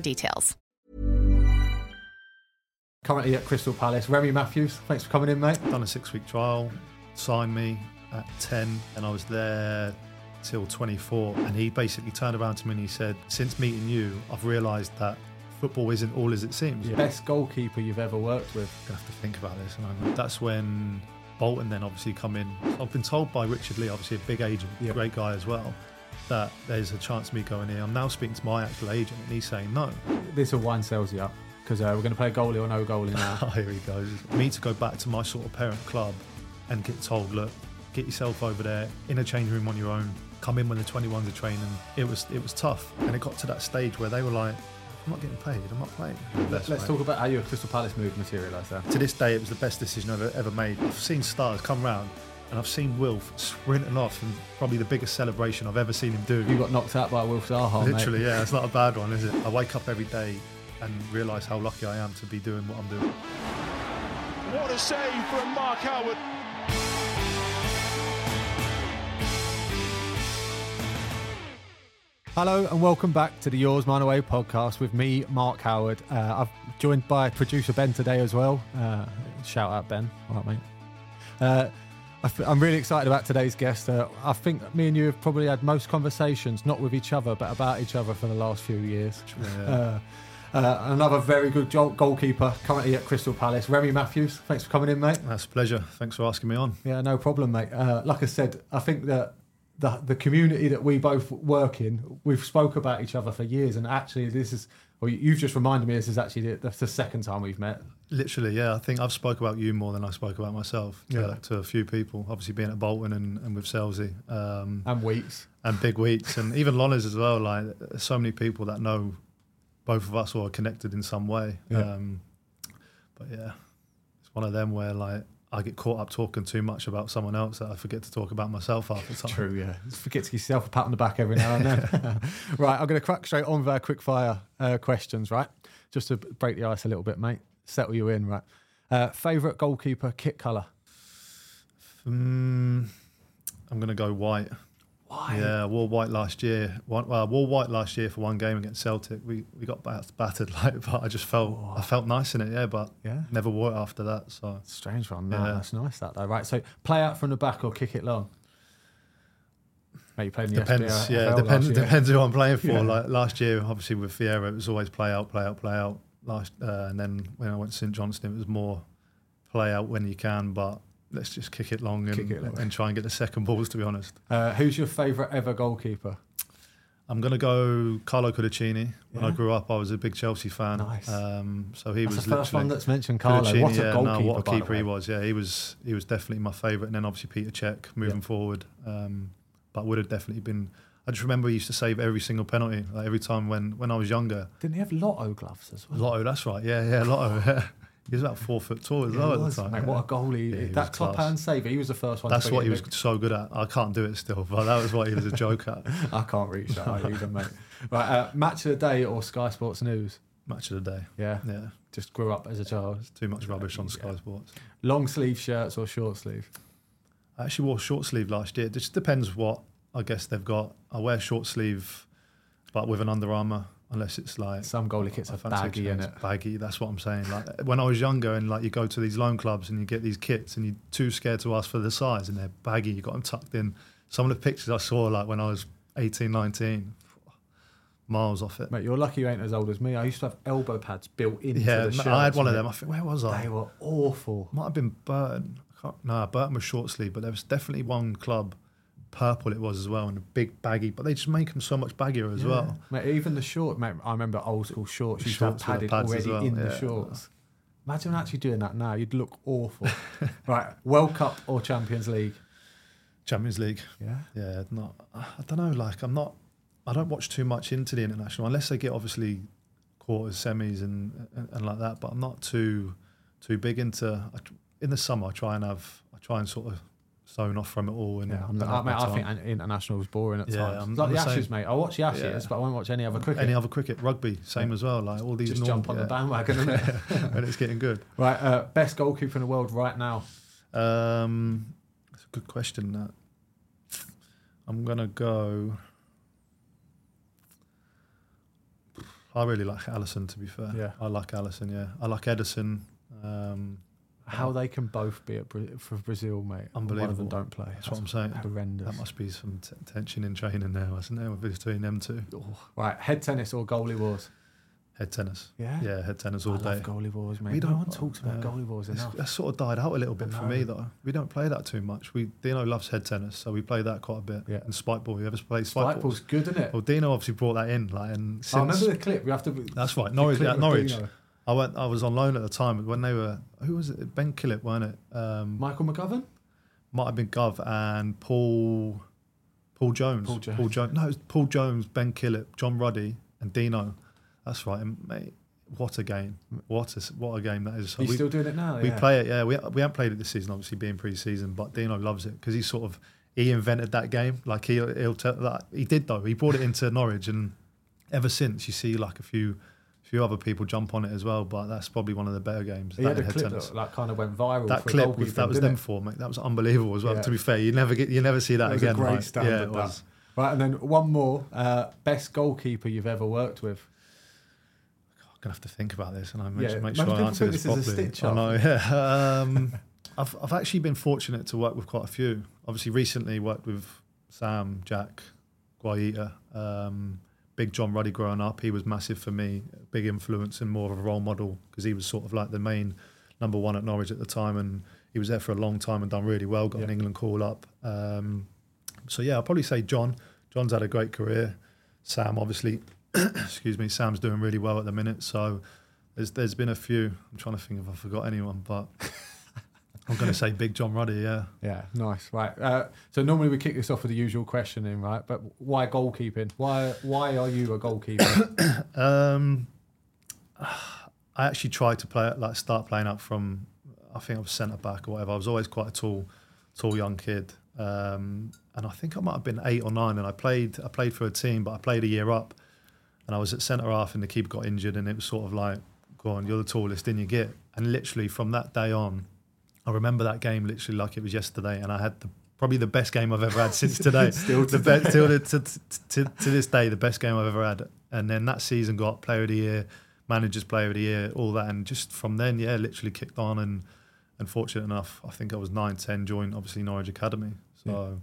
details. Currently at Crystal Palace. Remi Matthews, thanks for coming in, mate. Done a six week trial, signed me at 10, and I was there till 24. And he basically turned around to me and he said, Since meeting you, I've realised that football isn't all as it seems. Yeah. Best goalkeeper you've ever worked with. I have to think about this. And that's when Bolton then obviously come in. I've been told by Richard Lee, obviously a big agent, Yeah. great guy as well, that there's a chance of me going in. I'm now speaking to my actual agent and he's saying no. This will wind Selzy up because uh, we're going to play goalie or no goalie now. Oh, here he goes. Me to go back to my sort of parent club and get told, look, get yourself over there in a change room on your own. Come in when the 21s are training. It was it was tough, and it got to that stage where they were like, "I'm not getting paid. I'm not playing." Let's, let's talk about how your Crystal Palace move materialised there. To this day, it was the best decision I've ever made. I've seen stars come round, and I've seen Wilf sprinting off, and probably the biggest celebration I've ever seen him do. You got knocked out by Wilf Zaha, mate. Literally, yeah, it's not a bad one, is it? I wake up every day and realise how lucky I am to be doing what I'm doing. What a save from Mark Howard. Hello and welcome back to the Yours Mine Away podcast with me, Mark Howard. Uh, I've joined by producer Ben today as well. Uh, shout out Ben, all right, mate. Uh, I f- I'm really excited about today's guest. Uh, I think me and you have probably had most conversations, not with each other, but about each other for the last few years. Uh, uh, another very good goal- goalkeeper currently at Crystal Palace, Remi Matthews. Thanks for coming in, mate. That's a pleasure. Thanks for asking me on. Yeah, no problem, mate. Uh, like I said, I think that the the community that we both work in, we've spoke about each other for years, and actually, this is. Well, you've just reminded me this is actually the, the second time we've met. Literally, yeah. I think I've spoke about you more than I spoke about myself to, Yeah. to a few people. Obviously, being at Bolton and, and with Selzy um, And weeks. and Big Weeks and even Lonners as well. Like, so many people that know both of us or are connected in some way. Yeah. Um, but yeah, it's one of them where like I get caught up talking too much about someone else that I forget to talk about myself half the time. True, yeah. Just forget to give yourself a pat on the back every now and then. right, I'm going to crack straight on with our quick fire uh, questions, right? Just to break the ice a little bit, mate. Settle you in, right? Uh, Favourite goalkeeper kit colour? Mm, I'm gonna go white. Why? Yeah, I wore white last year. One, well, I wore white last year for one game against Celtic. We we got bat- battered, like, but I just felt I felt nice in it. Yeah, but Yeah. never wore it after that. So Strange one. No, Yeah. that's nice, that though. Right, so play out from the back or kick it long? Mate, you played in the depends. SPFL yeah, depends. Depends who I'm playing for. Yeah. Like last year, obviously with Fiera, it was always play out, play out, play out. Last uh, and then when I went to St Johnstone, it was more play out when you can, but let's just kick it long and, Kick it long. and try and get the second balls. To be honest, Uh, who's your favourite ever goalkeeper? I'm gonna go Carlo Cudicini. When I grew up, I was a big Chelsea fan. Nice. Um, so he That's was the first one that's mentioned Carlo. Cudicini, What a yeah, goalkeeper, No, what a keeper he was. Yeah, he was. He was definitely my favourite. And then obviously Peter Cech moving Yeah. forward. Um, but would have definitely been. I just remember he used to save every single penalty. Like every time when when I was younger. Didn't he have Lotto gloves as well? Lotto, that's right. Yeah, yeah, Lotto. Yeah. He was about four foot tall as well at the time. mate, yeah. what a goalie. Yeah, that top class. hand save, he was the first one. That's what he was big. so good at. I can't do it still, but that was what he was a joke at. I can't reach that either, mate. Right, uh, match of the day or Sky Sports News? Match of the day. Yeah, Yeah, just grew up as a child. too much rubbish on Sky Sports. Long sleeve shirts or short sleeve? I actually wore short sleeve last year. It just depends what I guess they've got. I wear short sleeve, but with an Under Armour, unless it's like Some goalie kits are baggy in change. it. Baggy, that's what I'm saying. Like when I was younger, and like you go to these loan clubs and you get these kits, and you're too scared to ask for the size, and they're baggy. You got them tucked in. Some of the pictures I saw, like when I was 18, 19, miles off it. Mate, you're lucky you ain't as old as me. I used to have elbow pads built into yeah, the shirt. I had one of them. I think where was I? They were awful. Might have been Burton. I can't, no, Burton was short sleeve, but there was definitely one club, purple it was as well, and a big baggy. But they just make them so much baggier as well. Mate, even the short, mate, I remember old school shorts used Shorts to have padded pads already well, in the shorts. Imagine actually doing that now. You'd look awful. right, World Cup or Champions League? Champions League. Yeah. Yeah, not. I don't know. Like I'm not. I don't watch too much into the international unless they get obviously quarters, semis, and, and and like that. But I'm not too too big into. I, in the summer, I try and have. I try and sort of zone off from it all. And Yeah, I'm, I, mate, I think international is boring at Yeah, times. I'm- like I'm the the same. Ashes, mate. I watch the Ashes, Yeah. but I won't watch any other cricket. any other cricket, rugby, same Yeah. as well. Like all these Just normal, jump on the bandwagon. when it's getting good. right, uh, best goalkeeper in the world right now. Um, that's a good question. That I'm gonna go. I really like Alisson. To be fair, Yeah. I like Alisson. Yeah, I like Ederson. Um, How they can both be at Bra- for Brazil, mate. and One of them don't play. That's what I'm saying. Horrendous. that must be some t- tension in training now, wasn't there, between them two? Right, head tennis or goalie wars? Head tennis. Yeah? yeah, head tennis all I day. love goalie wars, mate. We don't- one talks about uh, goalie wars enough. that's sort of died out a little bit for me though. We don't play that too much. We Dino loves head tennis, so we play that quite a bit. Yeah. And spike ball. You ever play spike, Spike ball's good, isn't it? Well, Dino obviously brought that in, like, and I remember the clip. You have to. that's right, Norwich. Yeah, Norwich. Dino. I went. I was on loan at the time when they were. Who was it? Ben Killip, weren't it? Um, Michael McGovern. might have been Gov and Paul. Paul Jones. Paul Jones. No, it was Paul Jones, Ben Killip, John Ruddy, and Dino. That's right, and mate. What a game! What a what a game that is. Are you We- still doing it now? we yeah. play it, yeah. We we haven't played it this season, obviously being pre-season, but Dino loves it because he sort of he invented that game. Like he he'll tell that he did though. He brought it into Norwich, and ever since you see like a few few other people jump on it as well. But that's probably one of the better games. He that had a clip tennis. that like, kind of went viral. That for clip with that was them it? four, mate. That was unbelievable as well. Yeah. To be fair, you never get you never see that, That was again. a great like, standard. yeah, it was. Right, and then one more. Uh, best goalkeeper you've ever worked with. I'm gonna have to think about this, and I make, Yeah, make sure I answer this this properly. I know, yeah. Um, I've I've actually been fortunate to work with quite a few. Obviously, recently worked with Sam, Jack, Guaita, um, Big John Ruddy. Growing up, he was massive for me, big influence and more of a role model because he was sort of like the main number one at Norwich at the time, and he was there for a long time and done really well. Got an England call up. Um, so yeah, I'll probably say John. John's had a great career. Sam, obviously, excuse me, Sam's doing really well at the minute. So there's there's been a few. I'm trying to think if I forgot anyone, but I'm going to say Big John Ruddy. Yeah, Yeah, nice. Right. Uh, so normally we kick this off with the usual questioning, right? But why goalkeeping? Why why are you a goalkeeper? um, I actually tried to play like start playing up from. I think I was centre back or whatever. I was always quite a tall, tall young kid, um, and I think I might have been eight or nine. And I played I played for a team, but I played a year up, and I was at centre half, and the keeper got injured, and it was sort of like, go on, you're the tallest, in you get. And literally from that day on, I remember that game literally like it was yesterday, and I had the, probably the best game I've ever had since today. Still the best, till the, to, to, to this day, the best game I've ever had. And then that season got Player of the Year, Managers Player of the Year, all that, and just from then, yeah, literally kicked on. And and fortunate enough, I think I was nine, ten, joined obviously Norwich Academy. So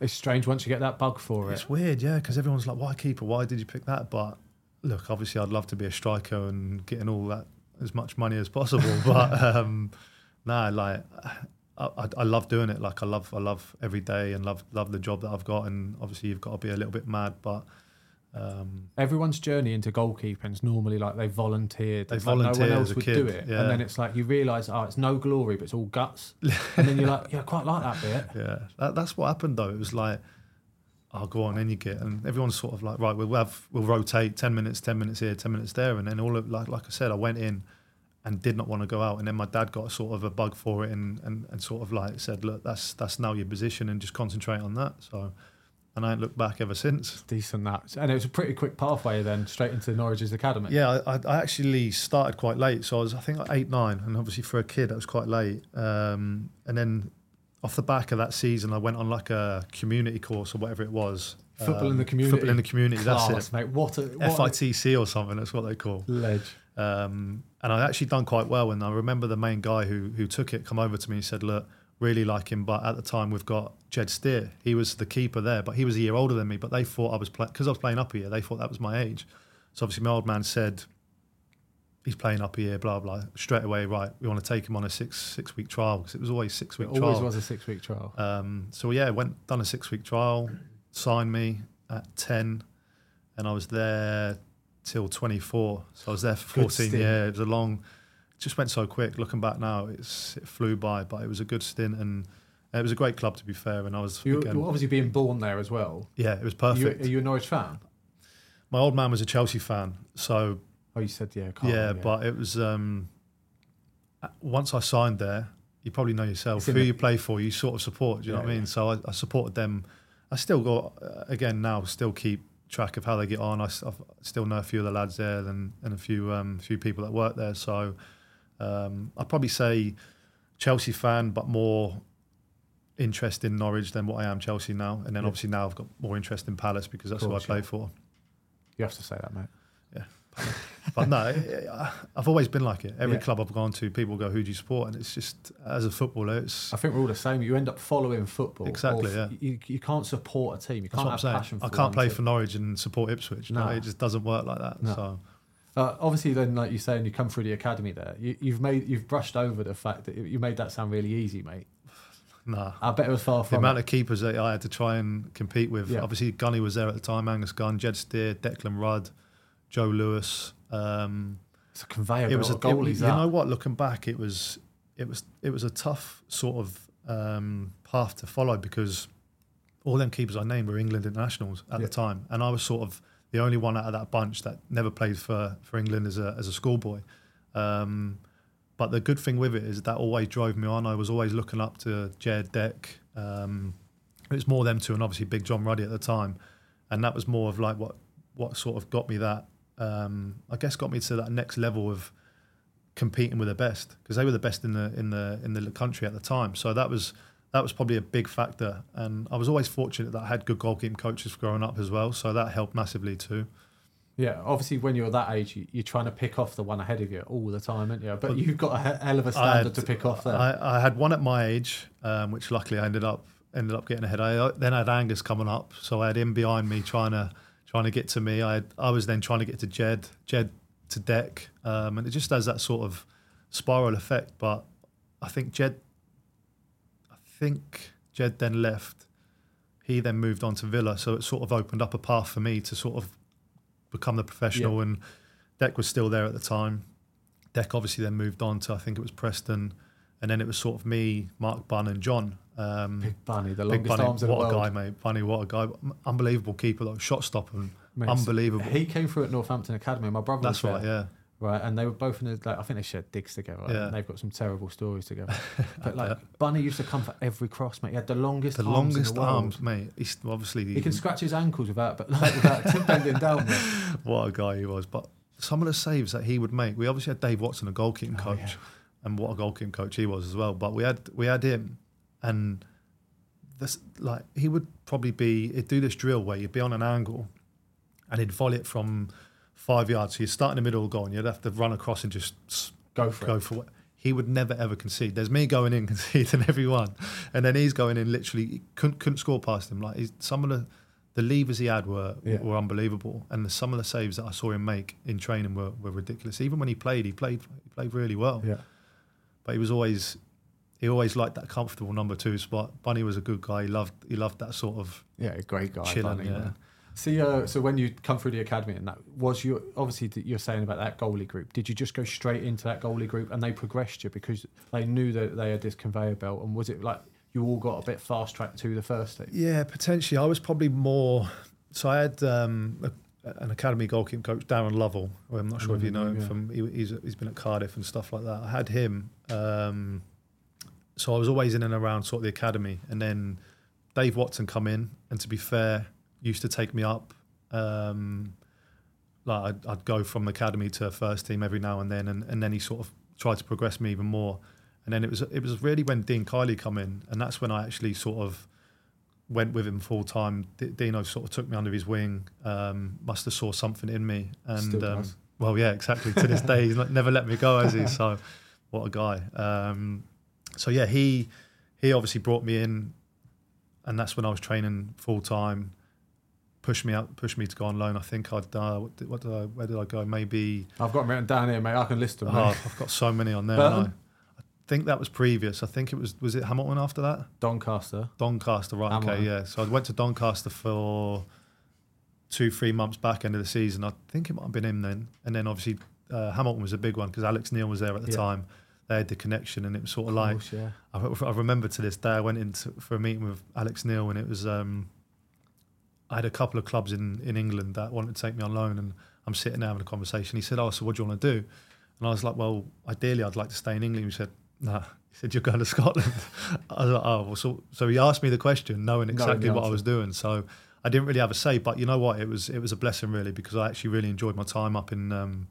it's strange once you get that bug for it. it's weird, yeah, because everyone's like, "Why keeper? Why did you pick that?" But look, obviously, I'd love to be a striker and getting all that as much money as possible. but um, nah, like I, I, I love doing it. Like I love, I love every day and love love the job that I've got. And obviously, you've got to be a little bit mad, but um, Everyone's journey into goalkeeping is normally like they volunteered. They It's like no one as else a would kid, do it, yeah. and then it's like you realise, oh, it's no glory, but it's all guts. and then you're like, yeah, I quite like that bit. yeah, that, that's what happened though. It was like. Oh, go on, in you get, and everyone's sort of like, right, we'll have, we'll rotate ten minutes, ten minutes here, ten minutes there, and then all of like, like I said, I went in, and did not want to go out. And then my dad got sort of a bug for it and, and, and sort of like said, look, that's that's now your position and just concentrate on that. So, and I ain't looked back ever since. Decent that, and it was a pretty quick pathway then straight into Norwich's academy. Yeah, I, I actually started quite late. So I was, I think, like eight, nine. And obviously for a kid, that was quite late. Um, and then off the back of that season, I went on like a community course or whatever it was. Football in Um, the community. Football in the community, Class, that's it. mate. What a what a FITC or something, that's what they call. ledge. Um, and I actually done quite well. And I remember the main guy who who took it come over to me and said, "Look, really like him. But at the time, we've got Jed Steer. He was the keeper there, but he was a year older than me. But they thought I was playing because I was playing up a year. They thought that was my age. So obviously, my old man said he's playing up a year. Blah blah. Straight away, right? We want to take him on a six six week trial because it was always six week It trial. always was a six week trial. Um, so yeah, went done a six week trial, signed me at ten, and I was there till twenty four. So I was there for fourteen. years. It was a long. Just went so quick. Looking back now, it's it flew by, but it was a good stint and it was a great club to be fair. And I was You, again, obviously being born there as well. yeah, it was Are you, perfect. are you a Norwich fan? My old man was a Chelsea fan, so Oh, you said yeah. Yeah, but it was um, once I signed there, you probably know yourself who you play for, you sort of support. Do you know Yeah, what I mean? So I, I supported them. I still got uh, again now, still keep track of how they get on. I I've- still know a few of the lads there and, and a few um, few people that work there. So um, I'd probably say Chelsea fan, but more interest in Norwich than what I am Chelsea now. And then Yeah. obviously now I've got more interest in Palace because that's course, who I play yeah. for. you have to say that, mate. But no, I've always been like it. Every Yeah. club I've gone to, people go, "Who do you support?" And it's just as a footballer, it's I think we're all the same. You end up following football. Exactly, yeah. You, you can't support a team. You can't have passion for I can't play team. for Norwich and support Ipswich. No, it just doesn't work like that. No. So Uh, obviously, then, like you say, and you come through the academy there, you, you've made you've brushed over the fact that you made that sound really easy, mate. nah. I bet it was far from The amount it. of keepers that I had to try and compete with. Yeah. Obviously, Gunny was there at the time. Angus Gunn, Jed Steer, Declan Rudd, Joe Lewis. Um, it's a conveyor it was a belt goalies. you know what? Looking back, it was it was it was a tough sort of um, path to follow because all them keepers I named were England internationals at Yeah. the time, and I was sort of the only one out of that bunch that never played for for England as a as a schoolboy. Um, but the good thing with it is that always drove me on. I was always looking up to Jed Deck. Um, it was more them two, and obviously Big John Ruddy at the time, and that was more of like what what sort of got me that. Um, I guess got me to that next level of competing with the best because they were the best in the in the in the country at the time. So that was that was probably a big factor, and I was always fortunate that I had good goalkeeping coaches growing up as well. So that helped massively too. Yeah, obviously, when you're that age, you, you're trying to pick off the one ahead of you all the time, aren't you? But you've got a hell of a standard had- to pick off there. I, I had one at my age, um, which luckily I ended up ended up getting ahead. I then I had Angus coming up, so I had him behind me trying to trying to get to me. I I was then trying to get to Jed, Jed to Deck, um, and it just has that sort of spiral effect. But I think Jed, I think Jed then left. He then moved on to Villa, so it sort of opened up a path for me to sort of become the professional. And Deck was still there at the time. Deck obviously then moved on to I think it was Preston, and then it was sort of me, Mark Bunn, and John. Um, Big Bunny, the longest Bunny, arms in the world. what a guy, mate! Bunny, what a guy! Unbelievable keeper, though. Shot stopper, Mate, unbelievable. He came through at Northampton Academy. My brother That's was right, yeah. right, and they were both in the. Like, I think they shared digs together. Yeah. and they've got some terrible stories together. but like Bunny used to come for every cross, mate. He had the longest, The arms longest in the world. arms, mate. He's obviously He can scratch his ankles without, but like without bending down. Mate. what a guy he was. But some of the saves that he would make, we obviously had Dave Watson, a goalkeeping Oh, coach, yeah. and what a goalkeeping coach he was as well. But we had we had him, and this like he would probably be he'd do this drill where you'd be on an angle, and he'd volley it from five yards. So you'd start in the middle of the goal, and you'd have to run across and just Go for go it. for it. He would never ever concede. There's me going in conceding every one, and then he's going in literally couldn't couldn't score past him. Like he's, some of the the levers he had were Yeah. were unbelievable, and the, some of the saves that I saw him make in training were, were ridiculous. Even when he played, he played he played really well. Yeah. But he was always he always liked that comfortable number two spot. Bunny was a good guy. He loved he loved that sort of Yeah, a great guy. Chilling, Bunny, yeah. man. See, uh, so when you come through the academy and that was your obviously you're saying about that goalie group. Did you just go straight into that goalie group and they progressed you because they knew that they had this conveyor belt? And was it like you all got a bit fast tracked to the first team? Yeah, potentially. I was probably more. So I had um, a, an academy goalkeeping coach, Darren Lovell. who I'm not sure if you know him Yeah. from. He, he's he's been at Cardiff and stuff like that. I had him. Um, so I was always in and around sort of the academy, and then Dave Watson come in, and to be fair, used to take me up. Um, like I'd, I'd go from academy to first team every now and then, and, and then he sort of tried to progress me even more. And then it was it was really when Dean Kiely come in, and that's when I actually sort of went with him full time. D- Dino sort of took me under his wing. Um, must have saw something in me, and um, well, yeah, exactly. To this day, he's never let me go, has he? So, what a guy. Um, so yeah, he he obviously brought me in, and that's when I was training full time. Pushed me out, pushed me to go on loan. I think I'd uh, what did, what did I, where did I go? Maybe I've got them written down here, mate. I can list them. oh, mate. I've got so many on there. And I, I think that was previous. I think it was was it Hamilton after that. Doncaster. Doncaster, right? Hamilton. Okay, yeah. So I went to Doncaster for two, three months back end of the season. I think it might have been him then, and then obviously uh, Hamilton was a big one because Alex Neil was there at the Yeah. time. They had the connection, and it was sort of like course, yeah. I, I remember to this day. I went in to, for a meeting with Alex Neil, and it was um, I had a couple of clubs in in England that wanted to take me on loan, and I'm sitting there having a conversation. He said, "Oh, so what do you want to do?" And I was like, "Well, ideally, I'd like to stay in England." He said, "Nah." He said, "You're going to Scotland." I was like, "Oh, well, so so he asked me the question, knowing exactly what I was doing. So I didn't really have a say. But you know what? It was it was a blessing really because I actually really enjoyed my time up in um,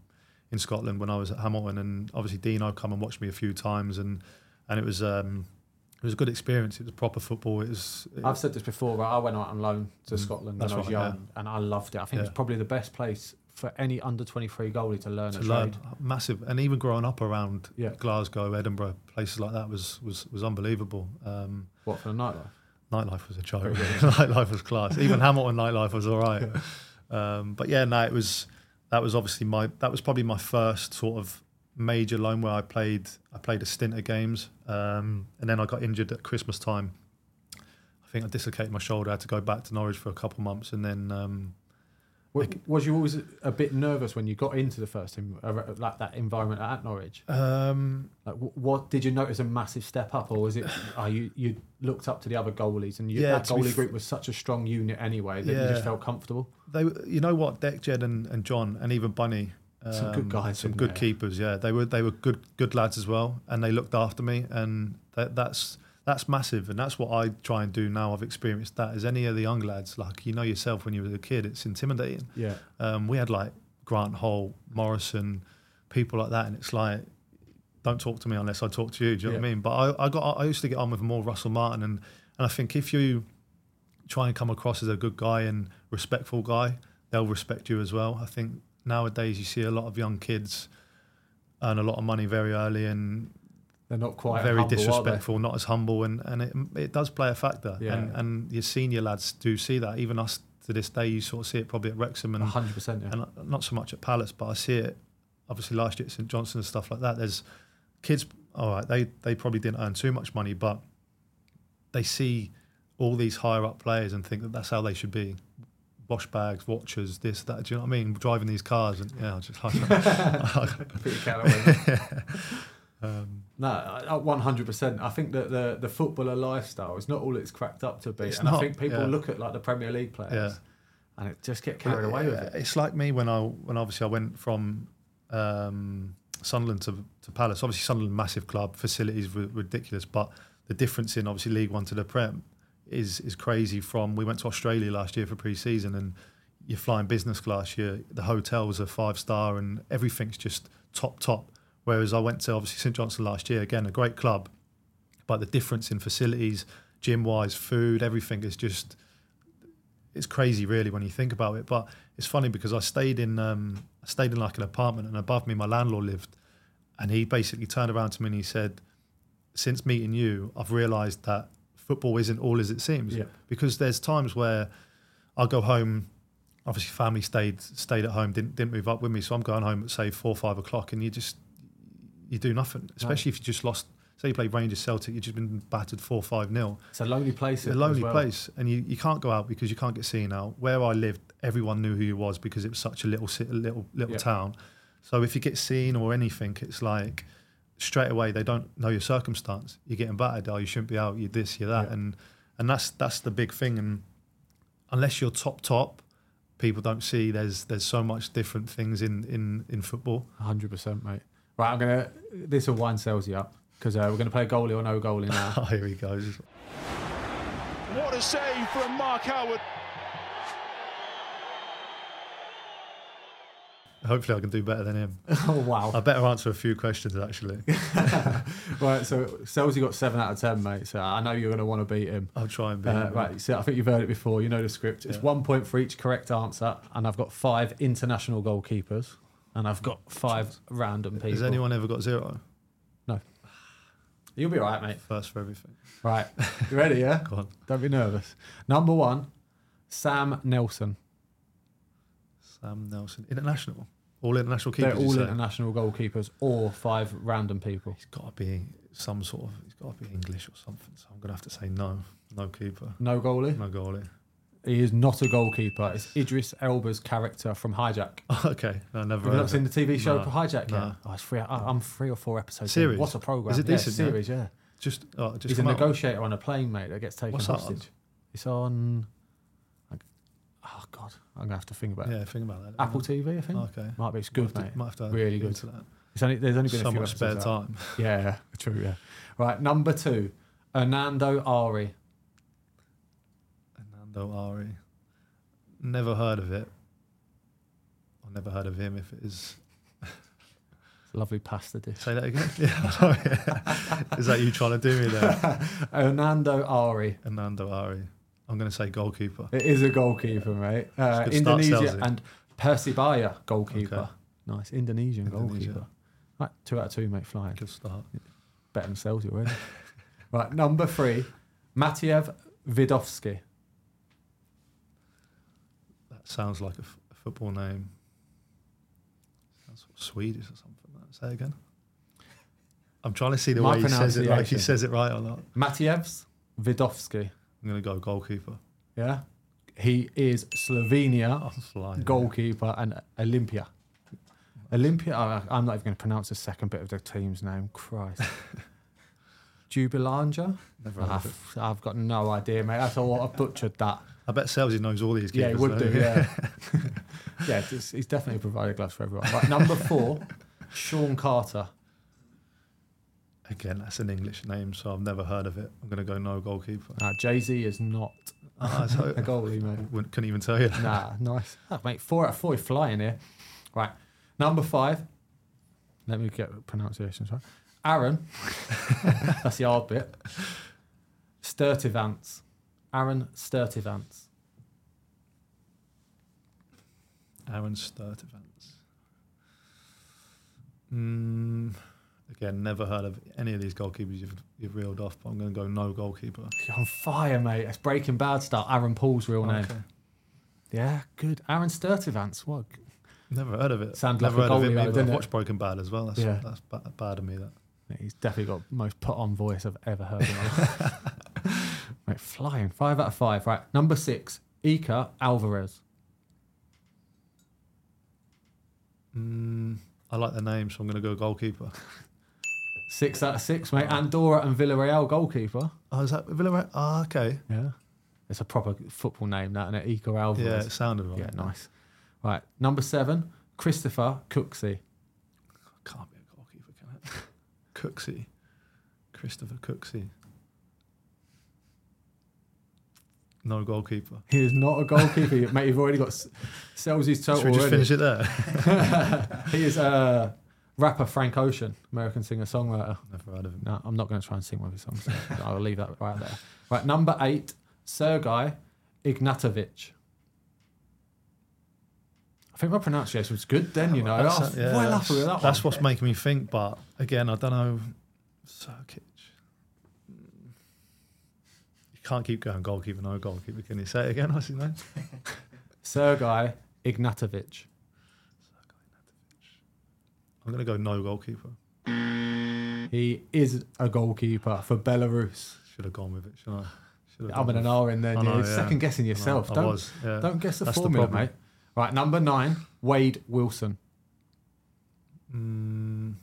in Scotland when I was at Hamilton, and obviously Dino come and watched me a few times, and and it was um, it was a good experience. It was proper football. It was. it- I've said this before, but I went out on loan to Scotland when Mm. I was right, young, and I loved it. I think it Yeah. was probably the best place for any under twenty three goalie to learn to a learn trade. massive, and even growing up around Yeah. Glasgow, Edinburgh, places like that was was was unbelievable. Um, What for the nightlife? nightlife was a joke. Nightlife was class. Even Hamilton nightlife was all right. Um, but yeah, no, it was that was obviously my that was probably my first sort of major loan where I played I played a stint of games, um, and then I got injured at Christmas time. I think I dislocated my shoulder. I had to go back to Norwich for a couple months, and then um, Was, was you always a bit nervous when you got into the first team, uh, like that environment at Norwich? um, Like, what did you notice a massive step up, or was it? Are you you looked up to the other goalies, and you, Yeah, that goalie f- group was such a strong unit anyway that you just felt comfortable. they you know what Deck Jed and, and John and even Bunny um, Some good guys some good there. keepers yeah they were they were good good lads as well and they looked after me and that, that's that's massive and that's what I try and do now I've experienced that as any of the young lads like you know yourself when you were a kid it's intimidating. Yeah, um, we had like Grant Holt Morrison people like that and it's like don't talk to me unless I talk to you do you know what I mean? But I, I got I used to get on with more Russell Martin and and I think if you try and come across as a good guy and respectful guy, they'll respect you as well. I think nowadays you see a lot of young kids earn a lot of money very early and they're not quite very humble, disrespectful, not as humble, and, and it, it does play a factor. Yeah. And, and your senior lads do see that. Even us to this day, you sort of see it probably at Wrexham and, hundred percent. Yeah. and not so much at Palace, but I see it obviously last year at St Johnstone and stuff like that. There's kids, all right, they, they probably didn't earn too much money, but they see all these higher up players and think that that's how they should be. Wash bags, watches, this, that. Do you know what I mean? Driving these cars and yeah, I just like Put your cat away. um, No, one hundred percent. I think that the the footballer lifestyle is not all it's cracked up to be, It's and I think people yeah. look at like the Premier League players, Yeah. and it just get carried away with it. It's like me when I when obviously I went from um, Sunderland to, to Palace. Obviously, Sunderland massive club, facilities were ridiculous, but the difference in obviously League One to the Prem is is crazy. From we went to Australia last year for pre-season, and you're flying business class. You the hotels are five star, and everything's just top top. Whereas I went to obviously St Johnstone last year, again a great club, but the difference in facilities, gym wise, food, everything is just it's crazy really when you think about it. But it's funny because I stayed in um, I stayed in like an apartment and above me my landlord lived and he basically turned around to me and he said, Since meeting you, I've realised that football isn't all as it seems. Yeah. Because there's times where I'll go home obviously family stayed stayed at home, didn't didn't move up with me. So I'm going home at say four, five o'clock and you just you do nothing. Especially if you just lost say you play Rangers Celtic, you've just been battered four, five nil It's a lonely place. it's a lonely well. place, and you, you can't go out because you can't get seen out. Where I lived, everyone knew who you was because it was such a little little little Yeah. town. So if you get seen or anything, it's like straight away they don't know your circumstance. You're getting battered. Oh, you shouldn't be out. You're this. You're that. Yeah. And and that's that's the big thing. And unless you're top top, people don't see there's there's so much different things in in in football. hundred percent, mate. Right, I'm gonna. This will wind Selzy up because uh, we're gonna play goalie or no goalie now. Oh, here he goes. What a save from Mark Howard. Hopefully, I can do better than him. oh wow! I better answer a few questions actually. right, so Selzy got seven out of ten, mate. So I know you're gonna want to beat him. I'll try and be. Uh, right, so I think you've heard it before. You know the script. It's Yeah. one point for each correct answer, and I've got five international goalkeepers, and I've got five random people. Has anyone ever got zero? No. You'll be all right, mate. First for everything. Right. You ready, yeah? Go on. Don't be nervous. Number one, Sam Nelson. Sam Nelson. International. All international keepers. They're you all say? international goalkeepers or five random people. He's got to be some sort of. He's got to be English or something. So I'm gonna have to say no. No keeper. No goalie. No goalie. He is not a goalkeeper. It's Idris Elba's character from Hijack. okay. No, never. Have you not seen the TV show No, Hijack yet? no. Oh, it's three, I- I'm three or four episodes. Series? In. What a program! Is it decent, yeah? series, yeah. Just. Oh, just He's a come out. negotiator on a plane, mate, that gets taken What's that on? hostage. It's on. like, Oh God, I'm gonna have to think about it. Yeah, think about that. Apple TV, I think. Okay. Might be. It's Might good, to- mate. Might have to really look good. into that. It's only there's only been So a few much spare episodes out. time. Yeah, true. Yeah. Right, number two, Hernando Ari. Fernando Ari. Never heard of it. I've never heard of him. If it is, lovely pasta dish. say that again. yeah, sorry. is that you trying to do me there? Hernando Ari. Fernando Ari. I'm going to say goalkeeper. It is a goalkeeper, mate. Uh, Indonesia Selzy. and Persebaya goalkeeper. Okay. Nice Indonesian Indonesia. goalkeeper. Right, two out of two, mate. Flying. Good start. Better than Selzy already. right, number three, Matiev Vidovsky. That sounds like a, f- a football name. Sounds sort of Swedish or something. Say it again. I'm trying to see the My way he says it, like he says it right or not. Matievs Vidovsky. I'm going to go goalkeeper. Yeah. He is Slovenia flying. goalkeeper and Olympia. Olympia, I- I'm not even going to pronounce the second bit of the team's name. Christ. Jubilanja? Never heard of it. I've, I've got no idea, mate. That's all. I butchered that. I bet Selzy knows all these keepers. Yeah, he would though. do. Yeah, yeah. he's definitely provided gloves for everyone. Right, number four, Shawn Carter. Again, that's an English name, so I've never heard of it. I'm going to go no goalkeeper. Uh, Jay Z is not so- a goalie, mate. Couldn't even tell you that. Nah, nice. Oh, mate, four out of four, you're flying here. Right, number five. Let me get pronunciations right. Aaron. That's the hard bit. Sturtevants. Aaron Sturtevants. Aaron Sturtevants. Mm, again, never heard of any of these goalkeepers you've, you've reeled off, but I'm going to go no goalkeeper. You're on fire, mate. It's Breaking Bad style. Aaron Paul's real name. Okay. Yeah, good. Aaron Sturtevants. What? Never heard of it. Sound like never a heard of him though, didn't I've watched Broken Bad as well. That's, Yeah. that's bad of me, that. He's definitely got the most put on voice I've ever heard Mate, flying. Five out of five. Right. Number six, Iker Alvarez. Mm, I like the name, so I'm going to go goalkeeper. Six out of six, mate. Andorra and Villarreal goalkeeper. Oh, is that Villarreal? Ah, okay. Yeah. It's a proper football name, that, and it? Iker Yeah, Alvarez. it sounded right. Yeah, nice. Right. Number seven, Christopher Cooksey. Can't be a goalkeeper, can it? Cooksey. Christopher Cooksey. No goalkeeper. He is not a goalkeeper, mate. You've already got Selzy's total Should we just already. finish it there? he is uh, rapper Frank Ocean, American singer songwriter. Never heard of him. No, I'm not going to try and sing one of his songs. I'll leave that right there. Right, number eight, Sergei Ignatovich. I think my pronunciation was good then, you know. That's- yeah, well that's, up with that that's what's making me think, but again, I don't know. You can't keep going goalkeeper, no goalkeeper. Can you say it again? What's his name? Sergei Ignatovich. I'm going to go no goalkeeper. He is a goalkeeper for Belarus. Should have gone with it, shouldn't I? Should have I'm in an R in there. I yeah. second guessing I know, yourself. I don't, was, yeah. don't guess the That's formula, problem. mate. Right, number nine, Wade Wilson. Mm,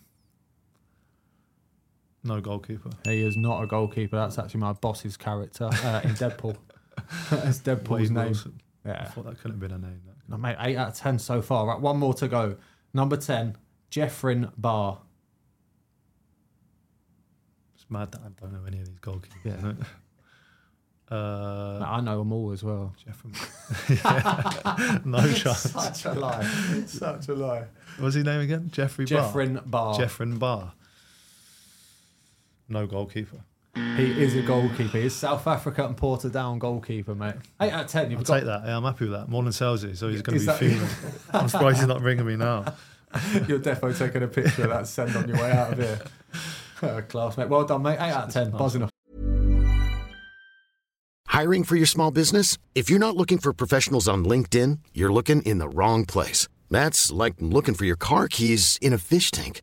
no goalkeeper. He is not a goalkeeper. That's actually my boss's character uh, in Deadpool. That's Deadpool's Wade name. Wilson. I thought that couldn't have been a name. No, mate, eight out of ten so far. Right, one more to go. Number ten, Jethren Barr. It's mad that I don't know any of these goalkeepers. Yeah. Uh, I know them all as well. Jeffrey. Yeah. no chance. Such a lie. Such a lie. What's his name again? Jeffrey Barr. Jethren Barr. Jethren Barr. No goalkeeper. He is a goalkeeper. He's South Africa and Portadown goalkeeper, mate. Eight out of ten. You've I'll got take that. Yeah, I'm happy with that. More than Selzy, so he's going to be that- fuming. I'm surprised he's not ringing me now. You're definitely taking a picture of that. Send on your way out of here. Oh, class, mate. Well done, mate. Eight out of ten. Buzzing off. Hiring for your small business? If you're not looking for professionals on LinkedIn, you're looking in the wrong place. That's like looking for your car keys in a fish tank.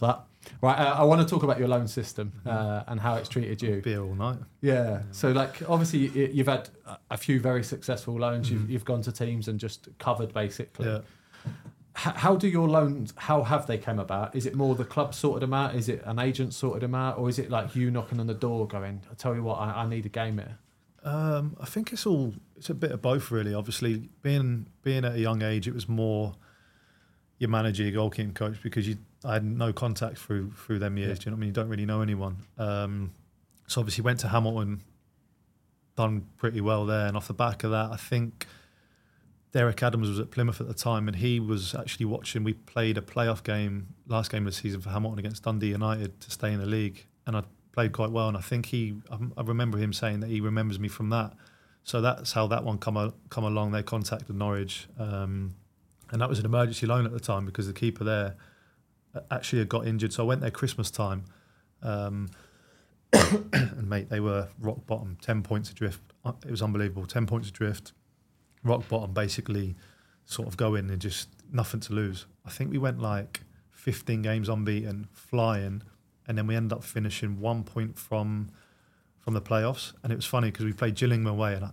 That. Right, uh, I want to talk about your loan system uh, and how it's treated you. Be all night. Yeah. So, like, obviously, you've had a- few very successful loans. You've, you've gone to teams and just covered basically. Yeah. H- how do your loans? How have they come about? Is it more the club sorted them out? Is it an agent sorted them out, or is it like you knocking on the door, going, "I tell you what, I, I need a game here." Um, I think it's all it's a bit of both really. Obviously, being being at a young age, it was more your manager, your goalkeeping coach, because you I had no contact through through them years. Do you know what I mean? You don't really know anyone. Um, so obviously went to Hamilton, done pretty well there, and off the back of that, I think Derek Adams was at Plymouth at the time, and he was actually watching. We played a playoff game, last game of the season for Hamilton against Dundee United to stay in the league, and I played quite well. And I think he, I I remember him saying that he remembers me from that. So that's how that one come come along. They contacted Norwich, um, and that was an emergency loan at the time because the keeper there actually had got injured. So I went there Christmas time, um, and mate, they were rock bottom, ten points adrift. Uh, It was unbelievable, ten points adrift, rock bottom. Basically, sort of going and just nothing to lose. I think we went like fifteen games unbeaten, flying, and then we ended up finishing one point from from the playoffs. And it was funny because we played Gillingham away, and I,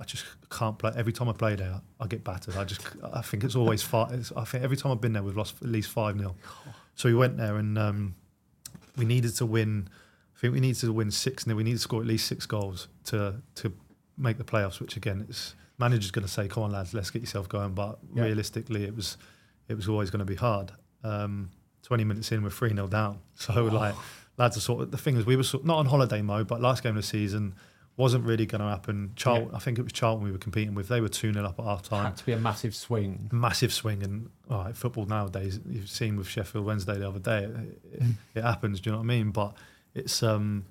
I just can't play. Every time I play there, I get battered. I just, I think it's always five. I think every time I've been there, we've lost at least five 0 So we went there, and um, we needed to win. I think we needed to win six 0 We needed to score at least six goals to to make the playoffs. Which again, it's manager's going to say, "Come on, lads, let's get yourself going." But Yeah. realistically, it was it was always going to be hard. Um, Twenty minutes in, we're three 0 down. So like, lads are sort of the thing is we were sort, not on holiday mode, but last game of the season wasn't really going to happen. Charlton, I think it was Charlton we were competing with. They were two 0 up at half time Had to be a massive swing. massive swing and all right, football nowadays you've seen with Sheffield Wednesday the other day it, it, it happens do you know what I mean but it's um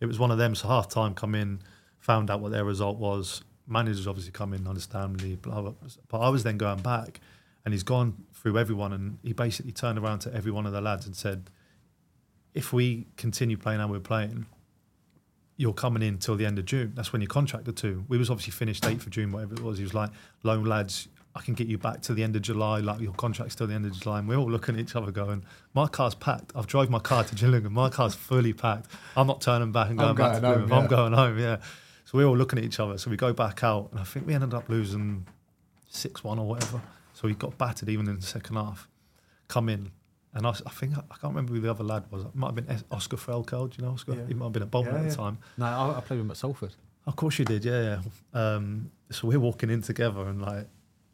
it was one of them so half time come in found out what their result was managers obviously come in understandably blah, blah, blah. but I was then going back and he's gone through everyone and he basically turned around to every one of the lads and said if we continue playing how we're playing you're coming in till the end of June. That's when your contracted to. We was obviously finished 8th of June, whatever it was. He was like, loan lads, I can get you back to the end of July. Like your contract's till the end of July. And we're all looking at each other going, my car's packed. I've drove my car to Gillingham. My car's fully packed. I'm not turning back and going I'm back to going home, Plymouth. I'm going home, yeah. So we're all looking at each other. So we go back out and I think we ended up losing 6-1 or whatever. So we got battered even in the second half. Come in. And I think, I can't remember who the other lad was. It might have been Oscar Threlkeld. Do you know Oscar? Yeah. He might have been at Bolton Yeah, at the yeah. time. No, I, I played with him at Salford. Of course you did, yeah. yeah. Um, so we're walking in together and like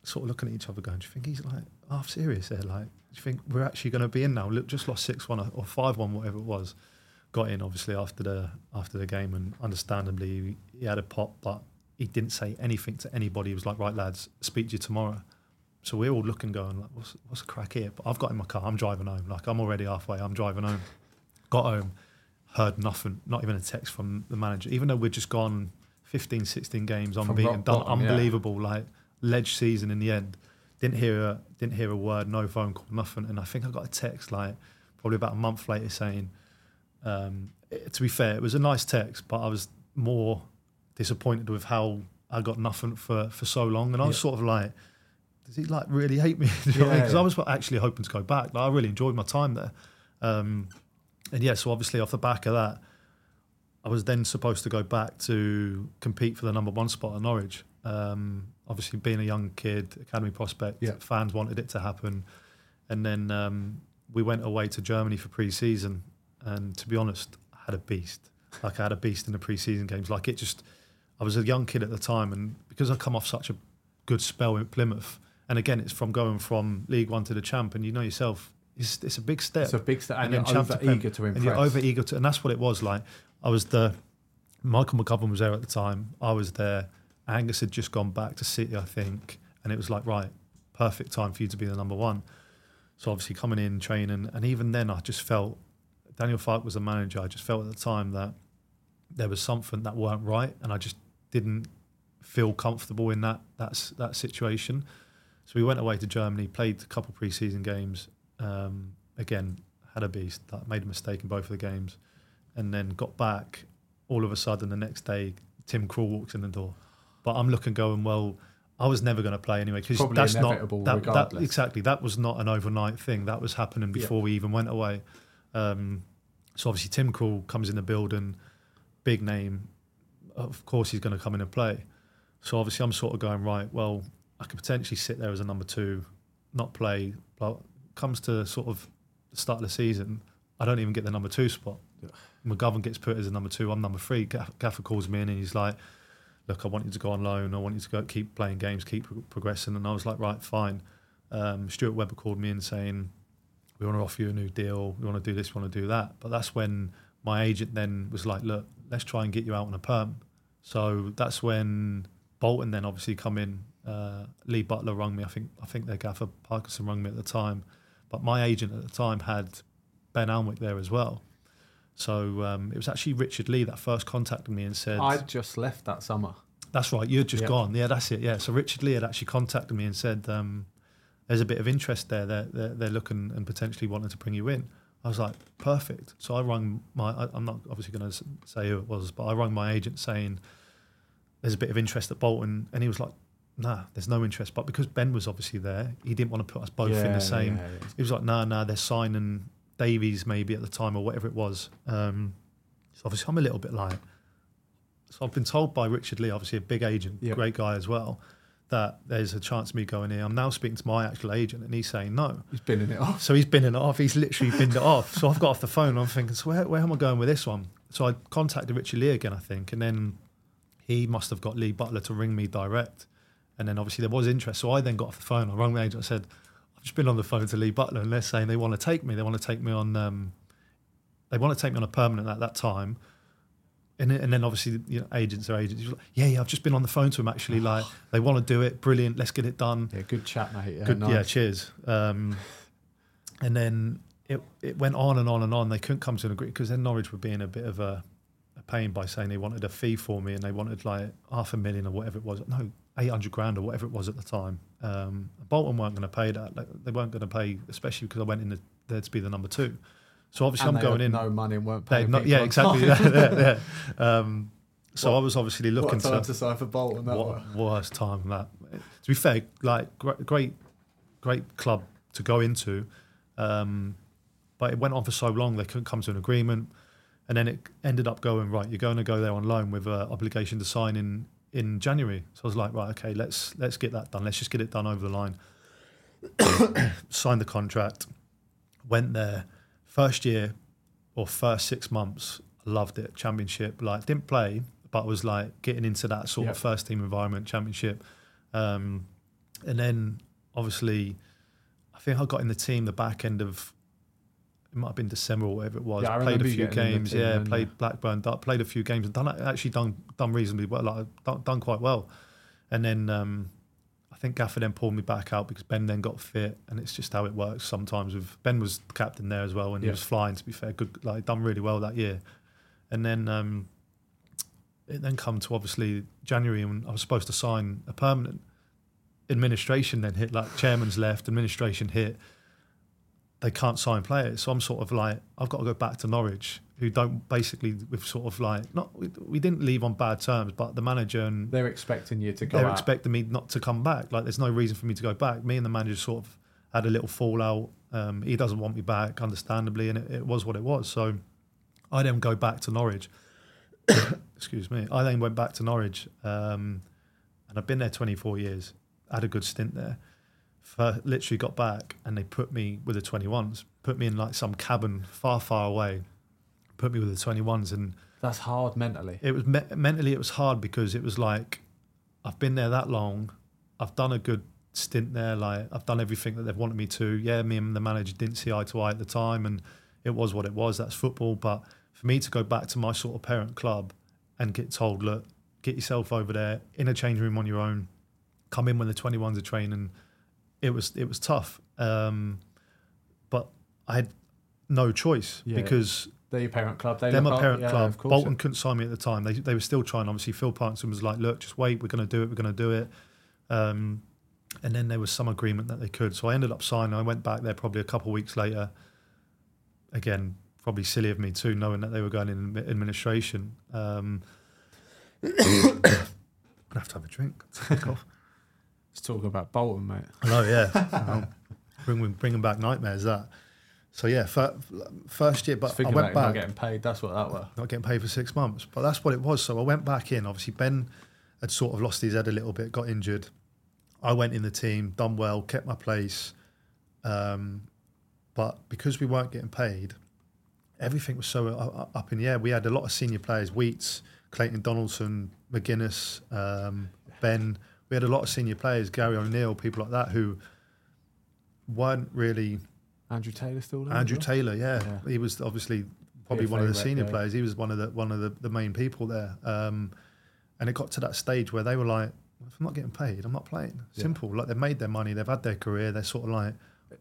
sort of looking at each other, going, "Do you think he's like half serious there? Like, do you think we're actually going to be in now? Look, just lost six one or five one, whatever it was. Got in obviously after the after the game, and understandably he, he had a pop, but he didn't say anything to anybody. He was like, "Right, lads, speak to you tomorrow." So we're all looking, going, like, "What's what's the crack here?" But I've got in my car. I'm driving home. Like I'm already halfway. I'm driving home. Got home, heard nothing. Not even a text from the manager. Even though we'd just gone 15, 16 games unbeaten, done bottom, yeah. unbelievable, like ledge season in the end. Didn't hear a didn't hear a word, no phone call, nothing. And I think I got a text like probably about a month later saying, um, it- to be fair, it was a nice text, but I was more disappointed with how I got nothing for for so long. And I was Yeah. sort of like, does he like really hate me? Because Yeah, yeah. I was actually hoping to go back. Like, I really enjoyed my time there. Um, and yeah, so obviously off the back of that, I was then supposed to go back to compete for the number one spot at Norwich. Um, obviously, being a young kid, academy prospect, Yeah. fans wanted it to happen, and then um, we went away to Germany for pre-season. And to be honest, I had a beast. Like I had a beast in the pre-season games. Like it just, I was a young kid at the time, and because I come off such a good spell in Plymouth, and again, it's from going from League One to the Champ, and you know yourself, it's, it's a big step. It's a big step, and then you're over eager to impress. And you're over eager to, and that's what it was like. I was the Michael McGovern was there at the time. I was there. Angus had just gone back to City, I think, and it was like right, perfect time for you to be the number one. So obviously coming in, training, and even then, I just felt Daniel Farke was the manager. I just felt at the time that there was something that weren't right, and I just didn't feel comfortable in that that that situation. So we went away to Germany, played a couple pre-season games. Um, again, had a beast. That made a mistake in both of the games, and then got back. All of a sudden, the next day, Tim Krul walks in the door. But I'm looking, going, well, I was never going to play anyway because that's not that, that exactly. That was not an overnight thing. That was happening before we even went away. Um, so obviously, Tim Krul comes in the building, big name. Of course, he's going to come in and play. So obviously, I'm sort of going right. Well, I could potentially sit there as a number two, not play. But comes to sort of the start of the season, I don't even get the number two spot. McGovern gets put as a number two. I'm number three. Gaff- Gaffer calls me in and he's like, "Look, I want you to go on loan. I want you to go keep playing games, keep progressing." And I was like, "Right, fine." Um, Stuart Webber called me in saying, "We want to offer you a new deal. We want to do this. We want to do that." But that's when my agent then was like, "Look, let's try and get you out on a perm." So that's when Bolton then obviously come in. Uh, Lee Butler rung me. I think I think their gaffer Parkinson rung me at the time, but my agent at the time had Ben Alnwick there as well. So um, it was actually Richard Lee that first contacted me and said, "I'd just left that summer. "That's right, you're just Yeah. gone." Yeah, that's it. Yeah. So Richard Lee had actually contacted me and said, um, "There's a bit of interest there. They're, they're they're looking and potentially wanting to bring you in." I was like, "Perfect." So I rung my. I, I'm not obviously going to say who it was, but I rung my agent saying, "There's a bit of interest at Bolton," and he was like. Nah, there's no interest. But because Ben was obviously there, he didn't want to put us both in the same. yeah, yeah. He was like, "Nah, nah, they're signing Davies maybe at the time or whatever it was." Um, so obviously, I'm a little bit like. So I've been told by Richard Lee, obviously a big agent, Yeah. great guy as well, that there's a chance of me going here. I'm now speaking to my actual agent, and he's saying no. He's been in it off. So he's been it off. He's literally binned it off. So I've got off the phone. I'm thinking, so where, where am I going with this one? So I contacted Richard Lee again, I think, and then he must have got Lee Butler to ring me direct. And then obviously there was interest. So I then got off the phone. I rang the agent. I said, I've just been on the phone to Lee Butler, and they're saying they want to take me. They want to take me on. Um, they want to take me on a permanent at that time. And, then- and then obviously you know, agents are agents. Like, yeah, yeah. I've just been on the phone to him actually. Like they want to do it. Brilliant. Let's get it done. Yeah, good chat, mate. Yeah, Good, nice. yeah, cheers. Um, and then it it went on and on and on. They couldn't come to an agreement because then Norwich were being a bit of a, a pain by saying they wanted a fee for me and they wanted like half a million or whatever it was. No, eight hundred grand or whatever it was at the time. Um, Bolton weren't going to pay that. Like, they weren't going to pay, especially because I went in the, there to be the number two. So obviously And I'm going in. no money and weren't paying. not, yeah, exactly. yeah, yeah. Um, so I was obviously What looking a time to to sign for Bolton. That what one. worst time that. To be fair, like great, great, great club to go into, um, but it went on for so long they couldn't come to an agreement, and then it ended up going right. You're going to go there on loan with an obligation to sign in in January. So I was like, right, okay, let's let's get that done. Let's just get it done over the line. Signed the contract, went there. First year or first six months, loved it. Championship, like didn't play, but was like getting into that sort of first team environment, championship. Um, and then obviously, I think I got in the team the back end of it might have been December or whatever it was. Yeah, I played a few getting in the games, team yeah. Played yeah. Blackburn, played a few games, and done actually done done reasonably well. Like done, done quite well. And then um, I think Gaffer then pulled me back out because Ben then got fit, and it's just how it works sometimes. With Ben was the captain there as well, and he was flying. To be fair, good, like done really well that year. And then um, it then come to obviously January, and I was supposed to sign a permanent. Administration then hit, like chairman's left, administration hit. They can't sign players, so I'm sort of like I've got to go back to Norwich, who don't basically with sort of like not we, we didn't leave on bad terms, but the manager and They're expecting you to go they're out. expecting me not to come back. Like, there's no reason for me to go back. Me and the manager sort of had a little fallout. Um, he doesn't want me back, understandably, and it, it was what it was. So I then go back to Norwich. excuse me. I then went back to Norwich, um, and I've been there 24 years. Had a good stint there. Literally got back, and they put me with the 21s. Put me in like some cabin far, far away. Put me with the 21s, and That's hard mentally. it was me- mentally it was hard because it was like I've been there that long. I've done a good stint there. Like I've done everything that they've wanted me to. Yeah, me and the manager didn't see eye to eye at the time, and it was what it was. That's football. But for me to go back to my sort of parent club and get told, look, get yourself over there in a change room on your own. Come in when the twenty ones are training. It was it was tough, um, but I had no choice Yeah. because They're your parent club. They they're my parent yeah, club. Of. Bolton couldn't sign me at the time. They, they were still trying. Obviously, Phil Parkinson was like, "Look, just wait. We're going to do it. We're going to do it." Um, and then there was some agreement that they could. So I ended up signing. I went back there probably a couple of weeks later. Again, probably silly of me too, knowing that they were going in administration. Um, I'm gonna have to have a drink. Take off. Let's talk about Bolton, mate. I know, yeah. Bring, bringing back nightmares that. So yeah, fir- first year, but I went about back not getting paid. That's what that was. not getting paid for six months. But that's what it was. So I went back in. Obviously, Ben had sort of lost his head a little bit, got injured. I went in the team, done well, kept my place. Um, but because we weren't getting paid, everything was so up in the air. We had a lot of senior players: Wheats, Clayton Donaldson, McGuinness, um, Ben. We had a lot of senior players, Gary O'Neill, people like that, who weren't really Andrew Taylor still there? Andrew well? Taylor, yeah. Yeah. he was obviously probably one of the senior yeah. players. He was one of the one of the, the main people there. Um, and it got to that stage where they were like, "If I'm not getting paid, I'm not playing." Yeah. Simple. Like they've made their money, they've had their career. They're sort of like,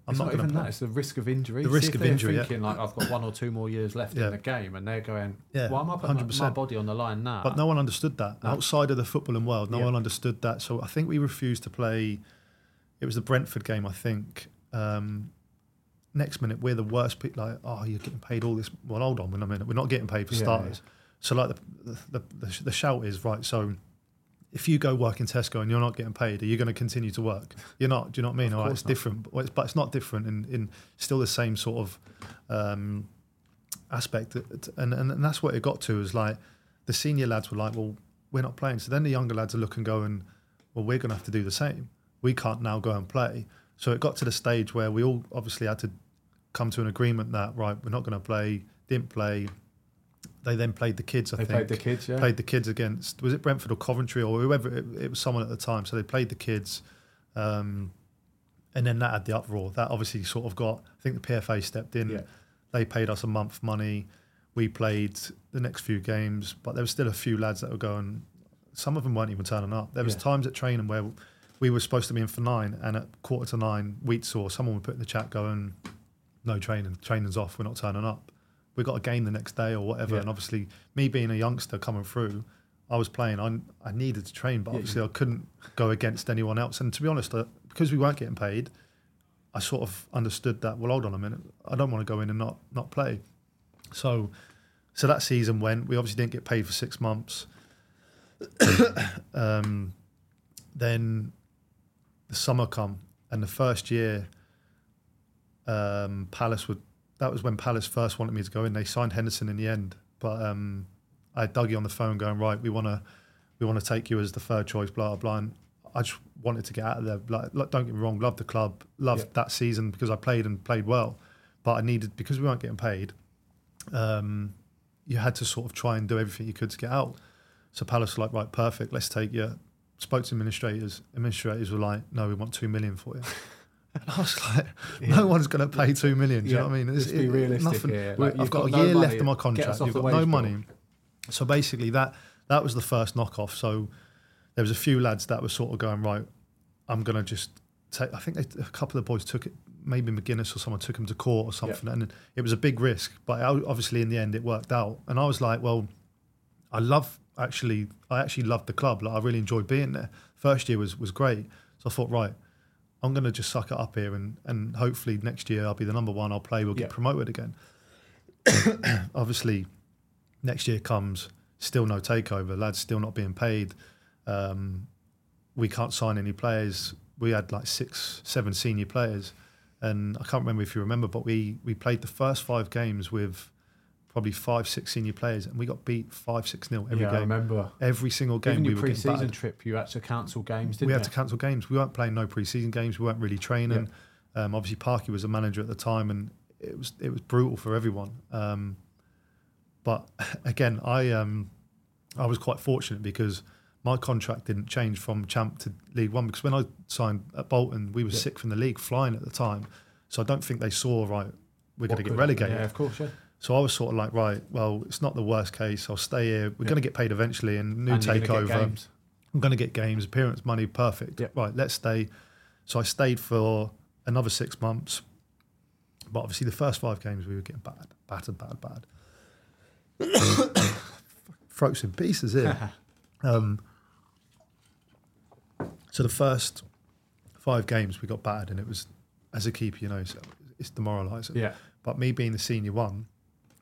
"I'm It's not, not, even to that. play." It's the risk of injury. The See risk if of injury, yeah. Thinking like I've got one or two more years left Yeah. in the game, and they're going, Yeah, "Why am I putting my, my 100%. body on the line now?" But no one understood that No. outside of the footballing world. No Yeah. one understood that. So I think we refused to play. It was the Brentford game, I think. Um, next minute, we're the worst. Pe- like, oh, you're getting paid all this. Well, hold on, a minute. We're not getting paid for Yeah, starters. So like the, the the the shout is right. So if you go work in Tesco and you're not getting paid, are you going to continue to work? You're not. Do you know what I mean? All right, it's not. different, but it's, but it's not different in, in still the same sort of um, aspect. That- And, and and that's what it got to is like the senior lads were like, well, we're not playing. So then the younger lads are looking, going, well, we're going to have to do the same. We can't now go and play. So it got to the stage where we all obviously had to come to an agreement that right, we're not going to play. Didn't play. They then played the kids. I they think played the kids. Yeah, played the kids against was it Brentford or Coventry or whoever it, it was someone at the time. So they played the kids, um, and then that had the uproar. That obviously sort of got. I think the PFA stepped in. Yeah. They paid us a month money. We played the next few games, but there was still a few lads that were going. Some of them weren't even turning up. There was Yeah. times at training where we were supposed to be in for nine, and at quarter to nine, Wheats saw someone would put in the chat going, "No training. Training's off. We're not turning up." We got a game the next day or whatever. Yeah. And obviously, me being a youngster coming through, I was playing. I, I needed to train, but Yeah, obviously, I couldn't go against anyone else. And to be honest, uh, because we weren't getting paid, I sort of understood that. Well, hold on a minute. I don't want to go in and not not play. So, so that season went. We obviously didn't get paid for six months. um, then the summer come, and the first year, um, Palace would. That was when Palace first wanted me to go in. They signed Henderson in the end, but um, I had Dougie on the phone going, right, we want to, we want to take you as the third choice, blah blah blah. And I just wanted to get out of there. Like, look, don't get me wrong, loved the club, loved Yeah. that season because I played and played well, but I needed because we weren't getting paid. Um, you had to sort of try and do everything you could to get out. So Palace were like, right, perfect, let's take you. Spoke to administrators. Administrators were like, no, we want two million for you. And I was like, no one's going to pay two million. Do you know what I mean? Let's be realistic here. Like, I've got, got a year money. left of my contract. You've got no money. So basically, that that was the first knockoff. So there was a few lads that were sort of going right. I'm going to just take. I think they, a couple of the boys took it. Maybe McGuinness or someone took him to court or something, and it was a big risk. But obviously, in the end, it worked out. And I was like, well, I love actually. I actually loved the club. Like I really enjoyed being there. First year was was great. So I thought, right, I'm going to just suck it up here, and and hopefully next year I'll be the number one. I'll play. We'll get Yeah. promoted again. Obviously, next year comes, still no takeover. Lads still not being paid. Um, we can't sign any players. We had like six, seven senior players, and I can't remember if you remember, but we we played the first five games with probably five, six senior players, and we got beat five, six nil every yeah, I game. remember. Every single game Even we your were pre-season trip, you had to cancel games, didn't we you? had to cancel games. We weren't playing no pre-season games. We weren't really training. Um, obviously, Parky was a manager at the time, and it was it was brutal for everyone. Um, but again, I um, I was quite fortunate because my contract didn't change from champ to League One because when I signed at Bolton, we were Yeah. sick from the league, flying at the time. So I don't think they saw right. We're going to get relegated. Yeah, of course, yeah. So I was sort of like, right, well, it's not the worst case. I'll stay here. We're Yeah. going to get paid eventually, and new And takeover. I'm going to get games, appearance, money, perfect. Yeah. Right, let's stay. So I stayed for another six months. But obviously, the first five games we were getting bad, battered, bad, bad. Throats in pieces here. um, so the first five games we got battered, and it was as a keeper, you know, so it's demoralising. Yeah. But me being the senior one,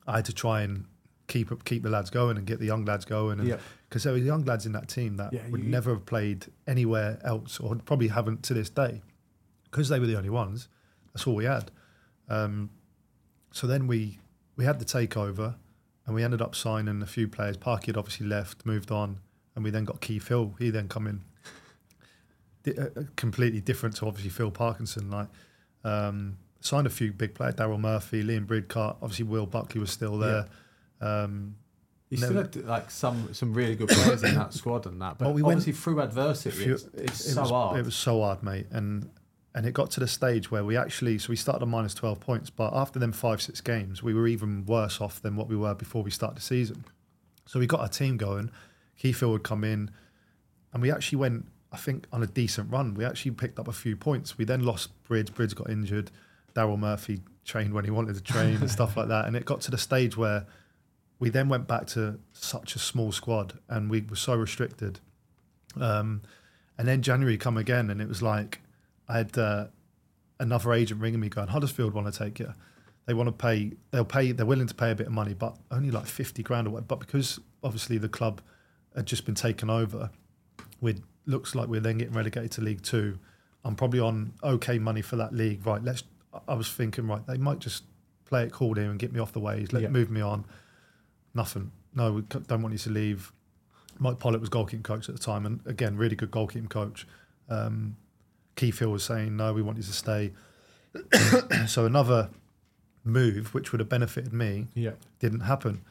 I had to try and keep keep the lads going and get the young lads going, and Yeah. because there were young lads in that team that Yeah, would you- never have played anywhere else, or probably haven't to this day, because they were the only ones. That's all we had. Um, so then we we had the takeover, and we ended up signing a few players. Parky had obviously left, moved on, and we then got Keith Hill. He then come in, Di- uh, uh, completely different to obviously Phil Parkinson. Like um, signed a few big players: Daryl Murphy, Liam Bridcutt. Obviously, Will Buckley was still there. Um, You still had like some some really good players in that squad and that, but Well, we went- through adversity, few- it's, it's it so was, hard. It was so hard, mate, and and it got to the stage where we actually so we started on minus twelve points, but after them five six games, we were even worse off than what we were before we started the season. So we got our team going. Keith Hill would come in, and we actually went, I think, on a decent run. We actually picked up a few points. We then lost Bridge. Bridge got injured. Daryl Murphy trained when he wanted to train and stuff like that. And it got to the stage where we then went back to such a small squad and we were so restricted. Um, and then January come again, and it was like I had uh, another agent ringing me going, Huddersfield want to take you. They want to pay. They'll pay. They're willing to pay a bit of money, but only like fifty grand or what. But because obviously the club had just been taken over, with looks like we're then getting relegated to League Two. I'm probably on okay money for that league. Right. Let's. I was thinking, right, they might just play it cool here and get me off the ways. Let Yeah. move me on. Nothing. No, we don't want you to leave. Mike Pollitt was goalkeeping coach at the time, and again, really good goalkeeping coach. Um, Keith Hill was saying, "No, we want you to stay." so another move, which would have benefited me, yeah, didn't happen.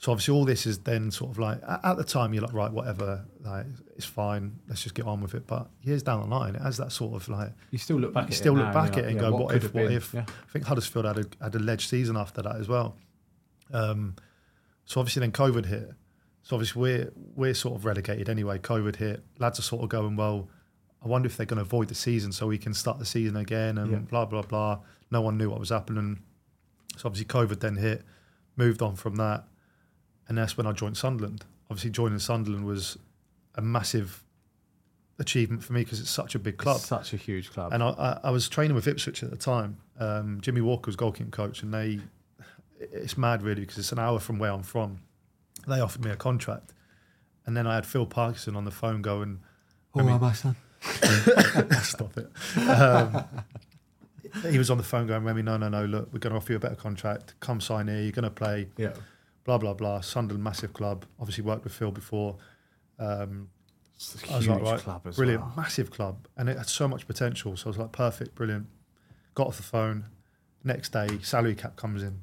So obviously, all this is then sort of like at the time you're like, right, whatever, like it's fine, let's just get on with it. But years down the line, it has that sort of like you still look back. you at still it look now, back at it and like, go, yeah, what if, what if? Yeah. I think Huddersfield had a had a ledge season after that as well. Um, so obviously then COVID hit. So obviously we're we're sort of relegated anyway. COVID hit. Lads are sort of going, well, I wonder if they're going to avoid the season so we can start the season again and Yeah. blah blah blah. No one knew what was happening. So obviously COVID then hit. Moved on from that, and that's when I joined Sunderland. Obviously joining Sunderland was a massive achievement for me because it's such a big club. Such a huge club. And I, I, I was training with Ipswich at the time. Um, Jimmy Walker was goalkeeping coach, and they it's mad really because it's an hour from where I'm from. They offered me a contract, and then I had Phil Parkinson on the phone going, oh, mean- my son. "Stop it." Um, he was on the phone going, "Remi, no, no, no. Look, we're going to offer you a better contract. Come sign here. You're going to play." Yeah, Blah blah blah. Sunderland, massive club. Obviously worked with Phil before. Um, I was huge like, right, club brilliant, well. massive club, and it had so much potential. So I was like, perfect, brilliant. Got off the phone. Next day, salary cap comes in.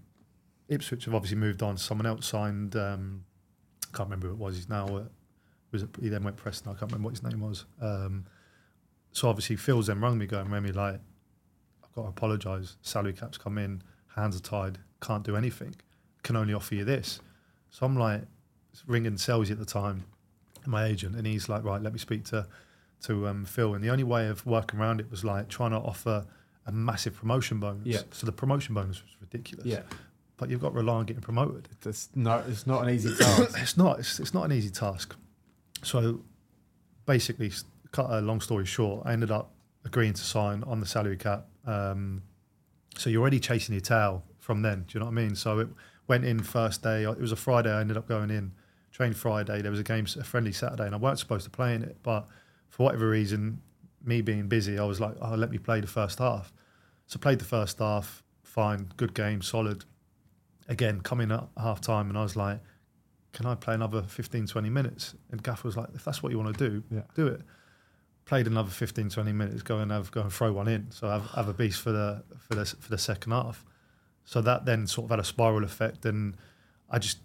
Ipswich have obviously moved on. Someone else signed. Um, I can't remember who it was. He's now uh, was it, he then went Preston. I can't remember what his name was. Um, so obviously Phil's then rung me going, Remi, like I've got to apologise. Salary caps come in, hands are tied, can't do anything. Can only offer you this. So I'm like ringing Selzy at the time, my agent, and he's like, right, let me speak to to um, Phil. And the only way of working around it was like trying to offer a massive promotion bonus. Yeah. So the promotion bonus was ridiculous. Yeah, But you've got to rely on getting promoted. it's no, it's not an easy task. It's not. It's, it's not an easy task. So basically, cut a long story short, I ended up agreeing to sign on the salary cap. Um, so you're already chasing your tail from then. Do you know what I mean? So it went in first day. It was a Friday. I ended up going in, trained Friday. There was a game, a friendly Saturday, and I weren't supposed to play in it. But for whatever reason, me being busy, I was like, oh, let me play the first half. So played the first half, fine, good game, solid. again, coming at half time, and I was like, can I play another 15, 20 minutes? And Gaffer was like, if that's what you want to do, Yeah. do it. Played another 15, 20 minutes, go and have go and throw one in. So have, have a beast for the for the for the second half. So that then sort of had a spiral effect, and I just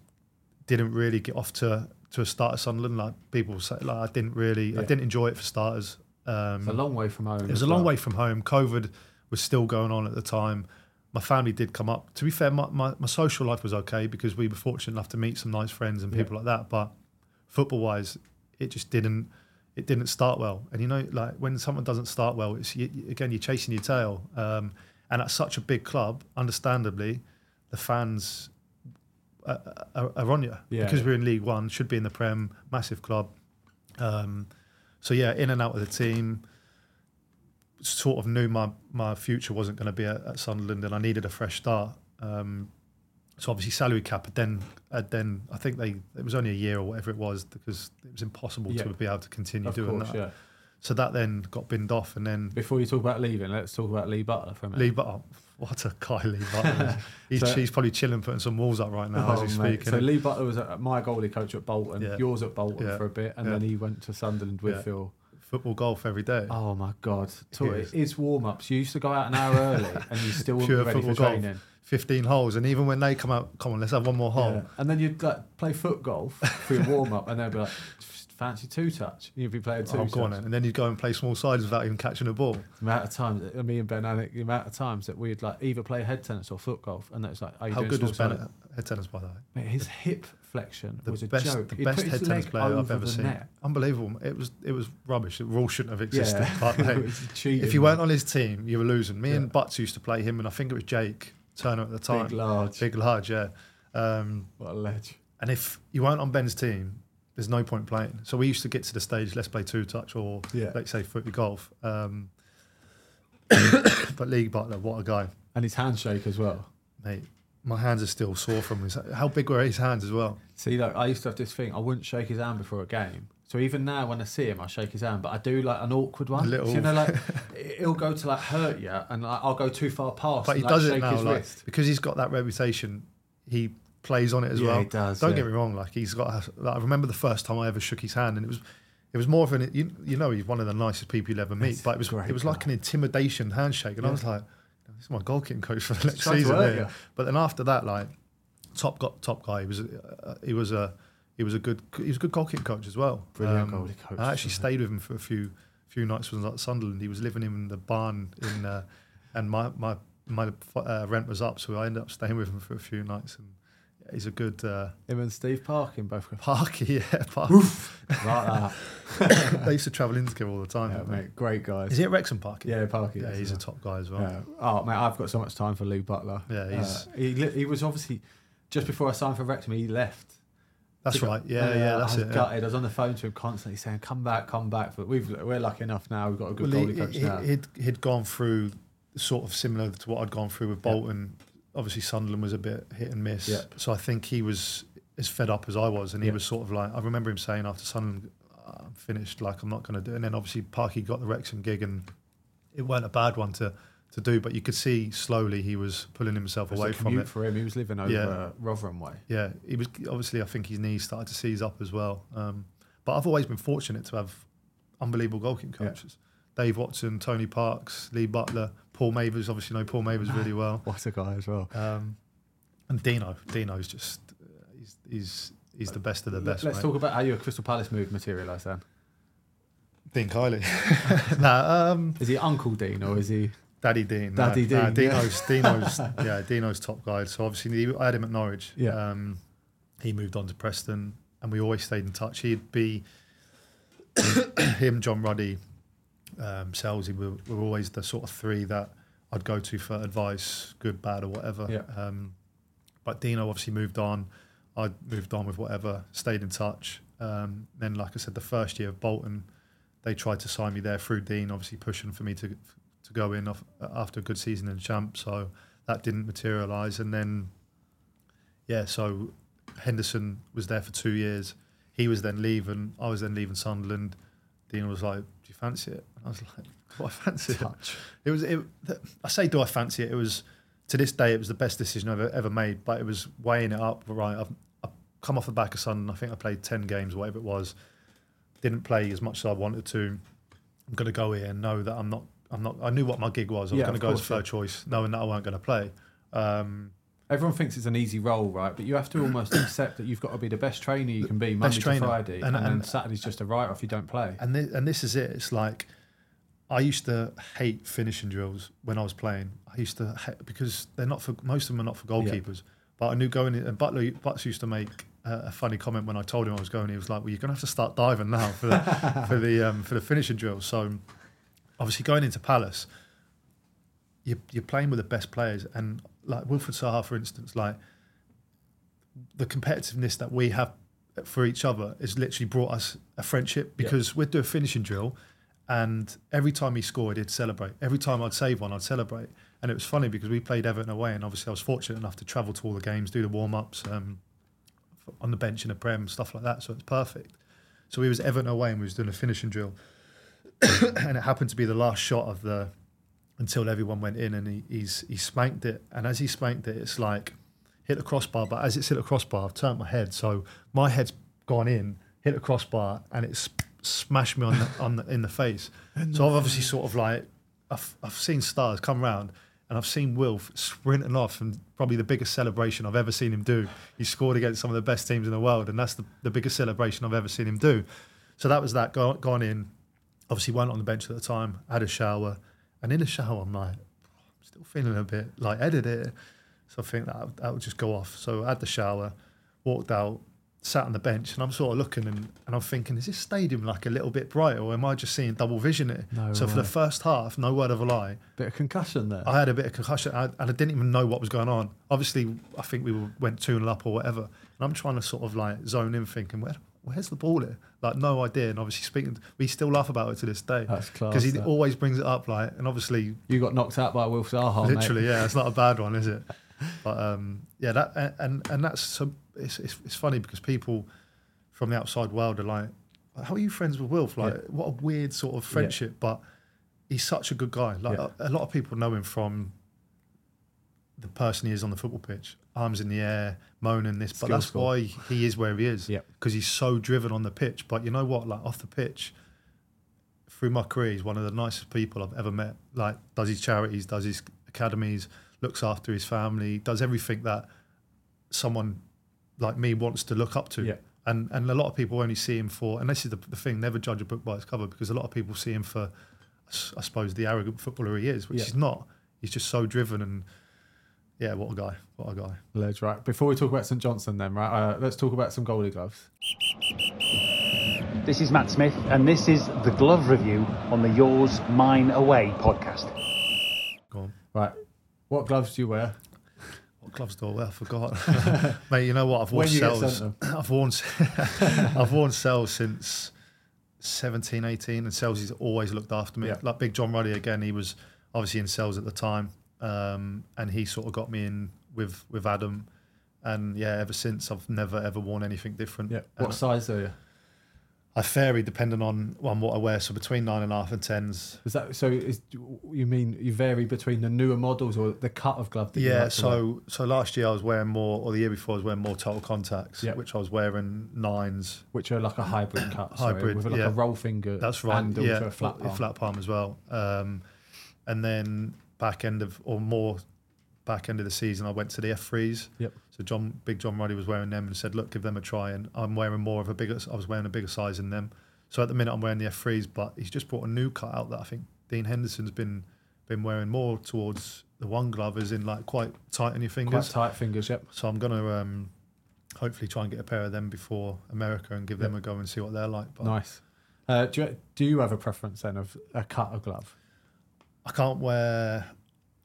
didn't really get off to to a start at Sunderland. Like people say, like I didn't really, I didn't enjoy it for starters. Um, It's a long way from home. it was a long well. way from home. COVID was still going on at the time. My family did come up. To be fair, my, my, my social life was okay because we were fortunate enough to meet some nice friends and people like that. But football wise, it just didn't it didn't start well. And you know, like when someone doesn't start well, it's you- again you're chasing your tail. Um, and at such a big club, understandably, the fans are, are, are on you Yeah, because yeah. we're in League One, should be in the Prem, massive club. Um, so yeah, in and out of the team. Sort of knew my my future wasn't going to be at, at Sunderland, and I needed a fresh start. Um, so obviously salary cap had then had then I think they it was only a year or whatever it was because it was impossible Yeah. to be able to continue Of doing course, that. So that then got binned off, and then Before you talk about leaving, let's talk about Lee Butler for a minute. Lee Butler. What a guy Lee Butler is. He's, So- he's probably chilling, putting some walls up right now as Oh, we mate. speak. So innit? Lee Butler was my goalie coach at Bolton, Yeah. yours at Bolton Yeah. for a bit, and Yeah. then he went to Sunderland with Yeah. Phil. Football golf every day. Oh my God! So It is. warm ups. You used to go out an hour early, and you still weren't Pure ready for football golf. training. 15 holes, and even when they come out, come on, let's have one more hole. Yeah. And then you'd like play foot golf for your warm up, and they'd be like, "Fancy two touch?" You'd be playing two Oh, touch. go on. And then you'd go and play small sides without even catching a ball. The amount of times, that- me and Ben, I think the amount of times that we'd like either play head tennis or foot golf, and it's like, "Are you How good was Ben at head tennis, by the way? Mate, his hip flexion The was a best, joke. the He'd best head tennis player I've ever seen. net. Unbelievable. It was it was rubbish. The rule shouldn't have existed. Yeah. But cheating, if you weren't on his team, you were losing. Me Yeah. and Butts used to play him, and I think it was Jake Turner at the time. Big large. Big large, yeah. Um, What a ledge. and if you weren't on Ben's team, there's no point playing. So we used to get to the stage, let's play two touch or Yeah. let's say footy golf. Um, but Lee Butler, what a guy, And his handshake as well. mate. My hands are still sore from his. How big were his hands as well? See, like I used to have this thing. I wouldn't shake his hand before a game. So even now, when I see him, I shake his hand, but I do like an awkward one. A little- So, you know, like it'll go to like hurt you, and like, I'll go too far past. But he and, like, does it now, like wrist. because he's got that reputation. He plays on it as Yeah, well. he does, Don't yeah. get me wrong. Like he's got. Like, I remember the first time I ever shook his hand, and it was, it was more of an. You, you know, he's one of the nicest people you'll ever meet. He's but it was, it was like an intimidation handshake, and I was like, "This is my goalkeeping coach for the next season." here." But then after that, like, top got top guy. He was. Uh, he was a. He was a good. He was a good goalkeeping coach as well. Um, Brilliant goalie coach, I actually stayed with him for a few few nights when I was at Sunderland. He was living in the barn in, uh, and my my my uh, rent was up, so I ended up staying with him for a few nights. And he's a good uh, Him and Steve Parkin both go Parky, yeah. Parky. like that. they used to travel in together all the time. Yeah, mate, great guys. Is he at Wrexham Parky? Yeah, Parky. Yeah, he's a top guy as well. Yeah. Oh mate, I've got so much time for Lee Butler. Yeah, he's- Uh, he he was obviously just before I signed for Wrexham, he left. That's right. Yeah, Uh, yeah, that's I was it. yeah. gutted. I was on the phone to him constantly saying, "Come back, come back." But we've we're lucky enough now. We've got a good Well, goalie he, coach he, now. he'd, he'd gone through sort of similar to what I'd gone through with Bolton. Obviously, Sunderland was a bit hit and miss. Yeah. So I think he was as fed up as I was, and he Yeah. was sort of like I remember him saying after Sunderland, "I'm finished. Like I'm not going to do." it. And then obviously Parky got the Wrexham gig, and it weren't a bad one to to do, but you could see slowly he was pulling himself It was away from it. for him. He was living over Yeah. uh, Rotherham way. Yeah, he was obviously. I think his knees started to seize up as well. Um, but I've always been fortunate to have unbelievable goalkeeping Yeah. coaches: Dave Watson, Tony Parks, Lee Butler, Paul Mavers. Obviously, know Paul Mavers really well. What a guy as well. Um, and Dino, Dino's just uh, he's he's he's the best of the best. Let's mate. talk about how your Crystal Palace move materialised then. Dean Kiely. nah, um, Is he Uncle Dean or is he? Daddy Dean. Daddy nah, nah, Dean, yeah. Dino's Dino's yeah Dino's top guy. So obviously he- I had him at Norwich. Yeah. Um, he moved on to Preston, and we always stayed in touch. He'd be him, John Ruddy, um, Selzy were, were always the sort of three that I'd go to for advice, good, bad, or whatever. Yeah. Um, but Dino obviously moved on. I moved on with whatever, stayed in touch. Um, then, like I said, the first year of Bolton, they tried to sign me there through Dean, obviously pushing for me to to go in off, after a good season in Champ. So that didn't materialise. And then, yeah, so Henderson was there for two years. He was then leaving. I was then leaving Sunderland. Dean was like, "Do you fancy it?" I was like, "Do I fancy it?" Touch. It was. It, I say, "Do I fancy it?" It was to this day, it was the best decision I've ever, made. But it was weighing it up. Right, I've, I've come off the back of Sun. I think I played ten games, whatever it was. Didn't play as much as I wanted to. I'm going to go here and know that I'm not. I'm not. I knew what my gig was. I was Yeah, going to go as third choice, knowing that I weren't going to play. Um, Everyone thinks it's an easy role, right? But you have to almost accept that you've got to be the best trainer you can be Monday to. Friday, And- and, then and- Saturday's just a write off. You don't play. and this, and this is it. It's like I used to hate finishing drills when I was playing. I used to because they're not for most of them are not for goalkeepers. But I knew going in, and Butler Butts used to make uh, a funny comment when I told him I was going. He was like, "Well, you're going to have to start diving now for the for the um, for the finishing drills." So obviously going into Palace, you're, you're playing with the best players, and like Wilfried Zaha, for instance, like the competitiveness that we have for each other has literally brought us a friendship because we'd do a finishing drill and every time he scored he'd celebrate. Every time I'd save one I'd celebrate. And it was funny because we played Everton away and obviously I was fortunate enough to travel to all the games do the warm-ups um, on the bench in the Prem stuff like that so it's perfect. So we was Everton away and we was doing a finishing drill. And it happened to be the last shot of the until everyone went in and he, he's he spanked it. And as he spanked it it's like hit the crossbar but as it's hit the crossbar I've turned my head. So my head's gone in hit the crossbar and it's smashed me on the, on the, in the face so I've obviously sort of like I've, I've seen stars come round and I've seen Wilf sprinting off and probably the biggest celebration I've ever seen him do he scored against some of the best teams in the world and that's the, the biggest celebration I've ever seen him do so that was that go, gone in obviously went on the bench at the time, had a shower, and in the shower I'm like, I'm still feeling a bit like headed here. So I think that that would just go off. So I had the shower, walked out, sat on the bench, and I'm sort of looking and, and I'm thinking, is this stadium like a little bit bright, or am I just seeing double vision it? No so for the first half, no word of a lie, Bit of concussion there. I had a bit of concussion I, and I didn't even know what was going on. Obviously, I think we were, went 2 0 up or whatever. And I'm trying to sort of like zone in, thinking, Where, where's the ball here? Like, no idea. And obviously, speaking, we still laugh about it to this day. That's class, Because he that. always brings it up, like, and obviously, you got knocked out by Wilf Zaha, mate. literally, yeah, it's not a bad one, is it? But um, yeah, that and and that's so it's, it's it's funny because people from the outside world are like, how are you friends with Wilf? Like, Yeah. what a weird sort of friendship, but he's such a good guy. Like, Yeah. a, a lot of people know him from the person he is on the football pitch, arms in the air, moaning this, but that's score. why he is where he is. Because he's so driven on the pitch. But you know what? Like off the pitch, through my career, he's one of the nicest people I've ever met. Like, does his charities, does his academies, looks after his family, does everything that someone like me wants to look up to. Yeah. And and a lot of people only see him for, and this is the, the thing, never judge a book by its cover because a lot of people see him for, I suppose, the arrogant footballer he is, which Yeah. he's not. He's just so driven and, yeah, what a guy, what a guy. Ledge, right. Before we talk about St Johnstone, then, right, uh, let's talk about some goalie gloves. This is Matt Smith, and this is the glove review on the Yours, Mine, Away podcast. Go on. Right. What gloves do you wear? What gloves do I wear? I forgot. Mate, you know what? I've worn Sells. I've worn I've worn Sells since 17, 18, and Sells has always looked after me. Yeah. Like Big John Ruddy again, he was obviously in Sells at the time, um, and he sort of got me in with with Adam. And yeah, ever since I've never ever worn anything different. Yeah. And What size are you? I vary depending on on what I wear. So between nine and a half and tens. Is that so? Is you mean you vary between the newer models or the cut of glove? That Yeah, like to wear? so so last year I was wearing more, or the year before I was wearing more total contacts, Yeah. which I was wearing nines. which are like a hybrid cut, sorry, Hybrid, with like yeah. a roll finger. That's right. And yeah, a flat palm. flat palm as well. Um, and then back end of or more back end of the season, I went to the F3s. Yep. So John, Big John Ruddy was wearing them and said, "Look, give them a try." And I'm wearing more of a bigger. I was wearing a bigger size in them. So at the minute, I'm wearing the F3s, but he's just brought a new cut out that I think Dean Henderson's been been wearing more towards the one glove, as in like quite tight on your Quite fingers. tight fingers. Yep. So I'm gonna um, hopefully try and get a pair of them before America and give them a go and see what they're like. But Nice. Uh, do you do you have a preference then of a cut of glove? I can't wear.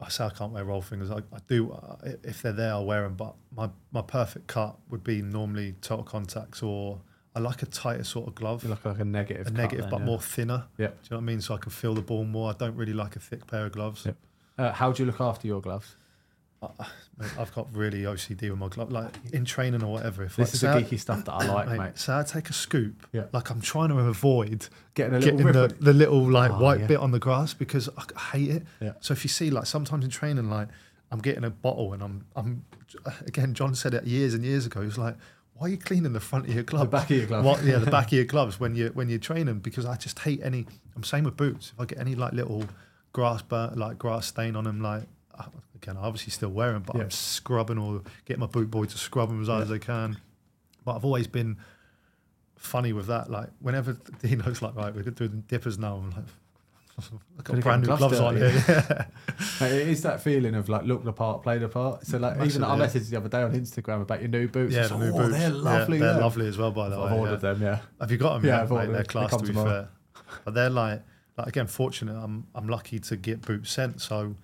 I say I can't wear roll fingers. I, I do uh, if they're there, I'll wear them. But my, my perfect cut would be normally total contacts, or I like a tighter sort of glove, You look like a negative. a negative then, but yeah. more thinner. Yep. Do you know what I mean? So I can feel the ball more. I don't really like a thick pair of gloves. Yep. Uh, how do you look after your gloves? I've got really OCD with my glove. Like in training or whatever. If This like, is the I- geeky stuff that I like, mate, mate. So I take a scoop. Yeah. Like I'm trying to avoid Getting a little getting the, the little like Oh, white yeah. bit on the grass because I, I hate it. Yeah. So if you see like sometimes in training, like I'm getting a bottle and I'm I'm again. John said it years and years ago. He's like, "Why are you cleaning the front of your gloves? back of your glove. What, yeah, the back of your gloves when you when you're training because I just hate any. I'm same with boots. If I get any like little grass burn, like grass stain on them, like uh, again, I obviously still wear them, but Yeah. I'm scrubbing or get my boot boy to scrub them as hard as I can. But I've always been funny with that. Like whenever he knows, like right, we're doing dippers now. I'm like, I've Gotta got get brand new gloves, gloves on dirty. here. Mate, it is that feeling of like look the part, play the part. So like even I Massively, messaged the other day on Instagram about your new boots. yeah, It's the like, new oh, boots. They're Yeah, lovely. they're look. lovely as well, by the way. I've ordered yeah. them. Yeah. Have you got them? Yeah, Yeah, I've mate, ordered they're them. They class to be tomorrow. fair. But they're like, like again, fortunate. I'm I'm lucky to get boots sent. So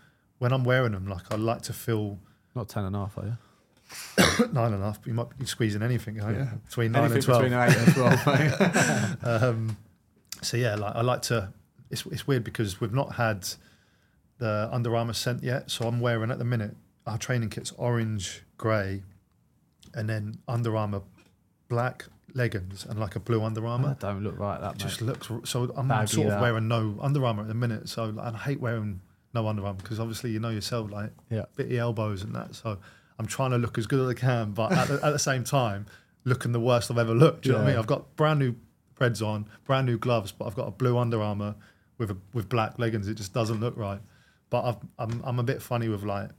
when I'm wearing them, like I like to feel Not ten and a half, are you? nine and a half. But you might be squeezing anything, can't you? Yeah. Between nine Anything and twelve. between eight and twelve. mate. um, so yeah, like I like to. It's it's weird because we've not had the Under Armour sent yet. So I'm wearing at the minute our training kit's orange, grey, and then Under Armour black leggings and like a blue Under Armour. that don't look right. That It just looks so. I'm Baggy, sort of that. wearing no Under Armour at the minute. So and I hate wearing no Under Armour because obviously you know yourself like Yeah. bitty elbows and that. So I'm trying to look as good as I can, but at the, at the same time, looking the worst I've ever looked. Do you know what I mean? I've got brand new Preds on, brand new gloves, but I've got a blue Under Armour with a, with black leggings. It just doesn't look right. But I've, I'm I'm a bit funny with like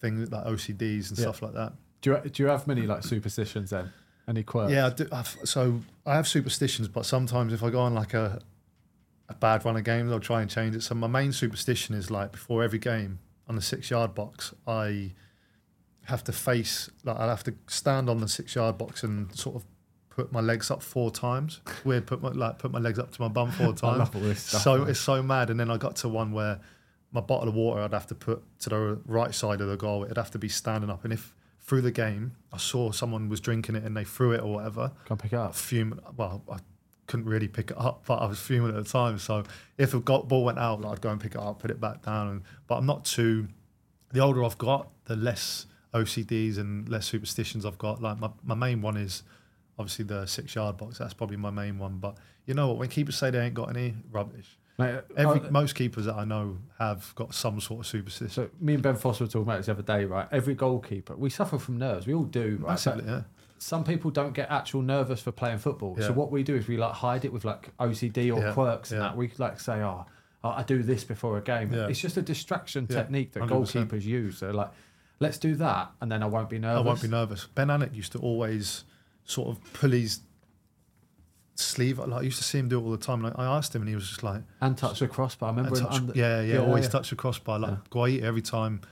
things like OCDs and Yeah. stuff like that. Do you do you have many like superstitions then? Any quirks? Yeah, I do, I've, so I have superstitions, but sometimes if I go on like a a bad run of games, I'll try and change it. So my main superstition is like before every game on the six yard box, I have to face like I'll have to stand on the six yard box and sort of put my legs up four times. Weird, put my like put my legs up to my bum four times. love all this stuff, so man. it's so mad. And then I got to one where my bottle of water I'd have to put to the right side of the goal. It'd have to be standing up. And if through the game I saw someone was drinking it and they threw it or whatever, Can't pick it up. fuming. Well, I couldn't really pick it up, but I was fuming at the time. So if a go- ball went out, I'd go and pick it up, put it back down. And, but I'm not too. The older I've got, the less OCDs and less superstitions I've got. Like my, my main one is obviously the six yard box. That's probably my main one. But you know what? When keepers say they ain't got any rubbish, Mate, every uh, most keepers that I know have got some sort of superstition. So me and Ben Foster were talking about this the other day, right? Every goalkeeper, we suffer from nerves. We all do, right? Massively, yeah. Some people don't get actual nervous for playing football. Yeah. So what we do is we like hide it with like OCD or Yeah, quirks and that. We like say, oh, I do this before a game. Yeah. It's just a distraction Yeah, technique that 100%. goalkeepers use. So like, let's do that, and then I won't be nervous. I won't be nervous. Ben Alnwick used to always sort of pull his sleeve. Like I used to see him do it all the time. And I asked him, and he was just like, And touch the crossbar. I remember. touch, under- yeah, yeah, always yeah. touch the crossbar. Like Yeah. Guaita, every time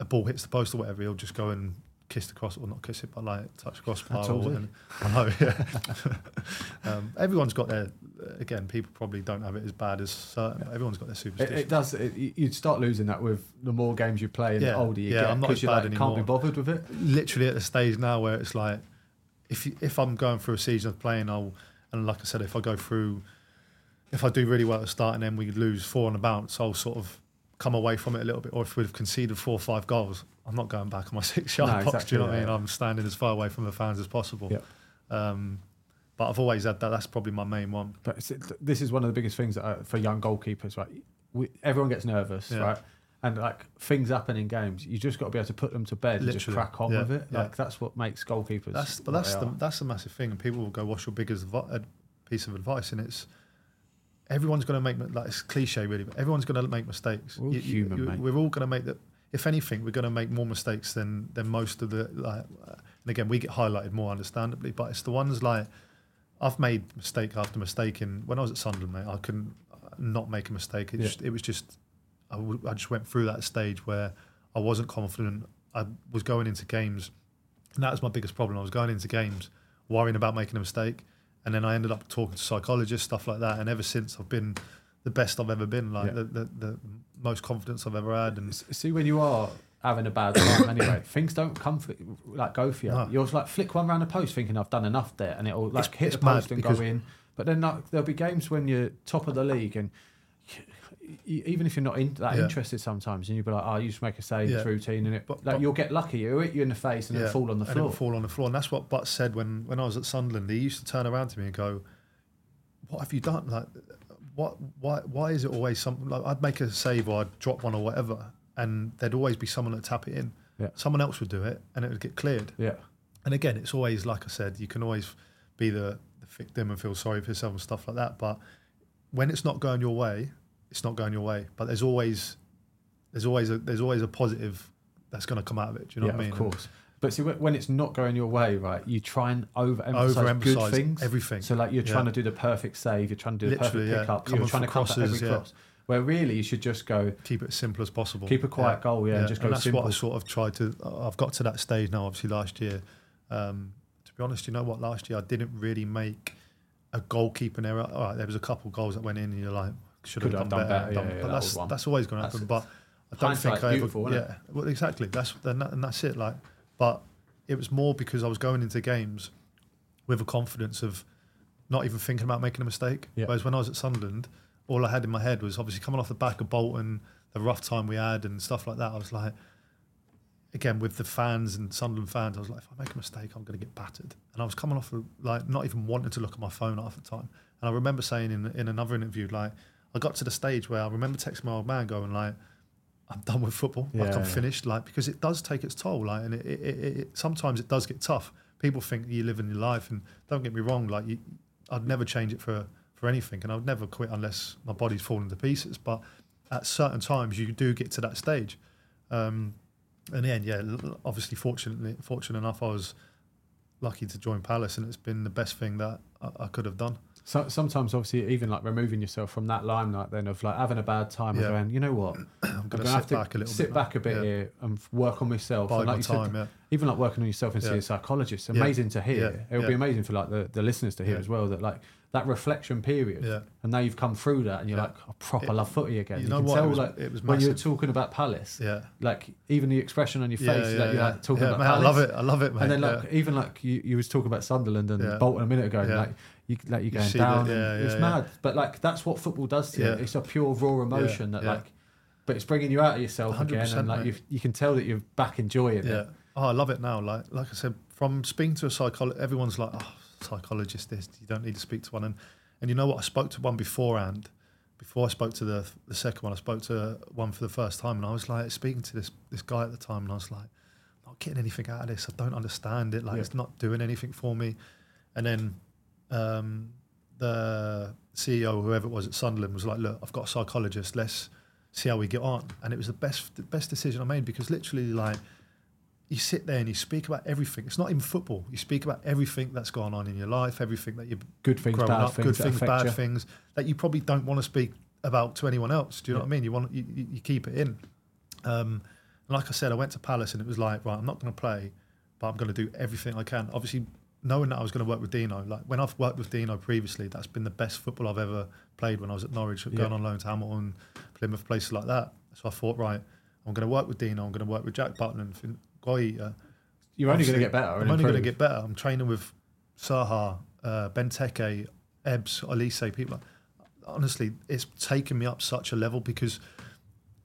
a ball hits the post or whatever, he'll just go and kiss the cross, or not kiss it, but like touch the crossbar. That's all or, it. and, I know, yeah. um, everyone's got their. Again, people probably don't have it as bad as certain. But everyone's got their It, superstition. it does. It, you- you'd start losing that with the more games you play and Yeah, the older you yeah, get I'm not as bad like, can't be bothered with it. literally at the stage now where it's like if you, if I'm going through a season of playing, I'll and like I said, if I go through, if I do really well at the start and then we lose four on the bounce, I'll sort of come away from it a little bit. Or if we've conceded four or five goals, I'm not going back on my six yard No, box. Do exactly, you know what I mean? yeah. I'm standing as far away from the fans as possible. Yep. Um, but I've always had that. That's probably my main one. But this is one of the biggest things that, uh, for young goalkeepers, right? We, everyone gets nervous, Yeah. right? And like things happen in games, you just got to be able to put them to bed and just crack on yeah, with it. yeah. Like that's what makes goalkeepers. That's but that's the are. that's the massive thing, and people will go, "What's your biggest piece of advice?" And it's everyone's going to make like it's cliche really, but everyone's going to make mistakes. We're all human, mate. We're all going to make that. If anything, we're going to make more mistakes than than most of the like. And again, we get highlighted more, understandably, but it's the ones like I've made mistake after mistake. In when I was at Sunderland, mate, I couldn't uh, not make a mistake. It, Yeah. just, it was just I, w- I just went through that stage where I wasn't confident. I was going into games, and that was my biggest problem. I was going into games worrying about making a mistake, and then I ended up talking to psychologists, stuff like that. And ever since, I've been the best I've ever been, like Yeah. the, the, the most confidence I've ever had. And See, when you are having a bad time anyway, things don't come for like go for you. No. You'll like flick one round the post, thinking I've done enough there, and it'll like It's- hit it's the post and go in. But then like, there'll be games when you're top of the league and. y- Even if you're not in, that Yeah. interested sometimes, and you'll be like, "Oh, you just make a save, Yeah. routine," and it But- like but- you'll get lucky. It'll hit you in the face and then fall on the floor. fall on the floor. And that's what Butts said when, when I was at Sunderland. He used to turn around to me and go, "What have you done? Like, what? Why? Why is it always something? Like, I'd make a save or I'd drop one or whatever, and there'd always be someone that tap it in. Yeah. Someone else would do it, and it would get cleared. Yeah. And again, it's always like I said, you can always be the, the victim and feel sorry for yourself and stuff like that. But when it's not going your way, it's not going your way. But there's always there's always a there's always a positive that's going to come out of it. Do you know yeah, what I mean? of course. But see, when it's not going your way, right, you try and overemphasize, Overemphasise good things. everything. So, like, you're trying Yeah. to do the perfect save, you're trying to do the Literally, perfect yeah. pickup, Coming you're trying to come every yeah. cross. Where really you should just go, keep it as simple as possible. Keep a quiet goal, yeah, and just go that's what I sort of tried to. I've got to that stage now. Obviously, last year. Um, to be honest, you know what? Last year I didn't really make a goalkeeping error. All right, there was a couple of goals that went in, and you're like, should have done, done better. better, done- yeah, yeah, but that that's was that's always going to happen. But I don't think I ever. beautiful, isn't it? yeah, well, exactly. That's and, that, and that's it. Like, but it was more because I was going into games with a confidence of not even thinking about making a mistake. Yeah. Whereas when I was at Sunderland, all I had in my head was obviously coming off the back of Bolton, the rough time we had, and stuff like that. I was like, again with the fans and Sunderland fans, I was like, if I make a mistake, I'm going to get battered. And I was coming off of, like not even wanting to look at my phone half the time. And I remember saying in in another interview, like I got to the stage where I remember texting my old man, going like, I'm done with football. like I'm yeah. finished. Like because it does take its toll. Like and it, it, it, it sometimes it does get tough. People think you live in your life, and don't get me wrong. Like you, I'd never change it for for anything, and I'd never quit unless my body's falling to pieces. But at certain times, you do get to that stage. Um, and then, yeah, obviously, fortunately, fortunate enough, I was lucky to join Palace, and it's been the best thing that I, I could have done. So, sometimes, obviously, even like removing yourself from that limelight, then of like having a bad time, and going, you know what, I'm gonna gonna have sit to back a little sit bit back a bit Yeah. here and work on myself. And like time, said, yeah. even like working on yourself and seeing Yeah. a psychologist, Yeah. amazing to hear. Yeah. It would be amazing for like the, the listeners to hear Yeah. as well that like that reflection period, Yeah. and now you've come through that, and you're Yeah. like, I proper It- love footy again. you You, know can what? It tell was- like it was when you were talking about Palace, Yeah. like even the expression on your face, Yeah, like yeah, you're yeah. like talking Yeah, about mate, I love it. I love it, man. And then like Yeah. even like you, you was talking about Sunderland and Yeah. Bolton a minute ago, like you like you're going see down. that, yeah, it's yeah, mad, but like that's what football does to you. It's a pure raw emotion that like, but it's bringing you out of yourself again, and like you you can tell that you're back enjoying it. Yeah. Oh, I love it now. Like like I said, from speaking to a psychologist, everyone's like, oh, psychologist, this you don't need to speak to one. And and you know what? I spoke to one beforehand. Before I spoke to the the second one, I spoke to one for the first time, and I was like speaking to this this guy at the time, and I was like, not getting anything out of this. I don't understand it. Like it's not doing anything for me. And then um, the CEO, whoever it was at Sunderland, was like, look, I've got a psychologist. Let's see how we get on. And it was the best the best decision I made because literally like you sit there and you speak about everything. It's not even football. You speak about everything that's gone on in your life, everything that you've Good things, growing bad up, things good things, bad you. things that you probably don't want to speak about to anyone else. Do you know Yeah. what I mean? You want you, you keep it in. Um, like I said, I went to Palace and it was like, right, I'm not going to play, but I'm going to do everything I can. Obviously, knowing that I was going to work with Dino, like when I've worked with Dino previously, that's been the best football I've ever played when I was at Norwich, going Yeah. on loan to Hamilton, Plymouth, places like that. So I thought, right, I'm going to work with Dino, I'm going to work with Jack Butland and Guaita. You're only going to get better. I'm only going to get better. I'm training with Zaha, uh, Benteke, Ebbs, Olise, people. like- Honestly, it's taken me up such a level because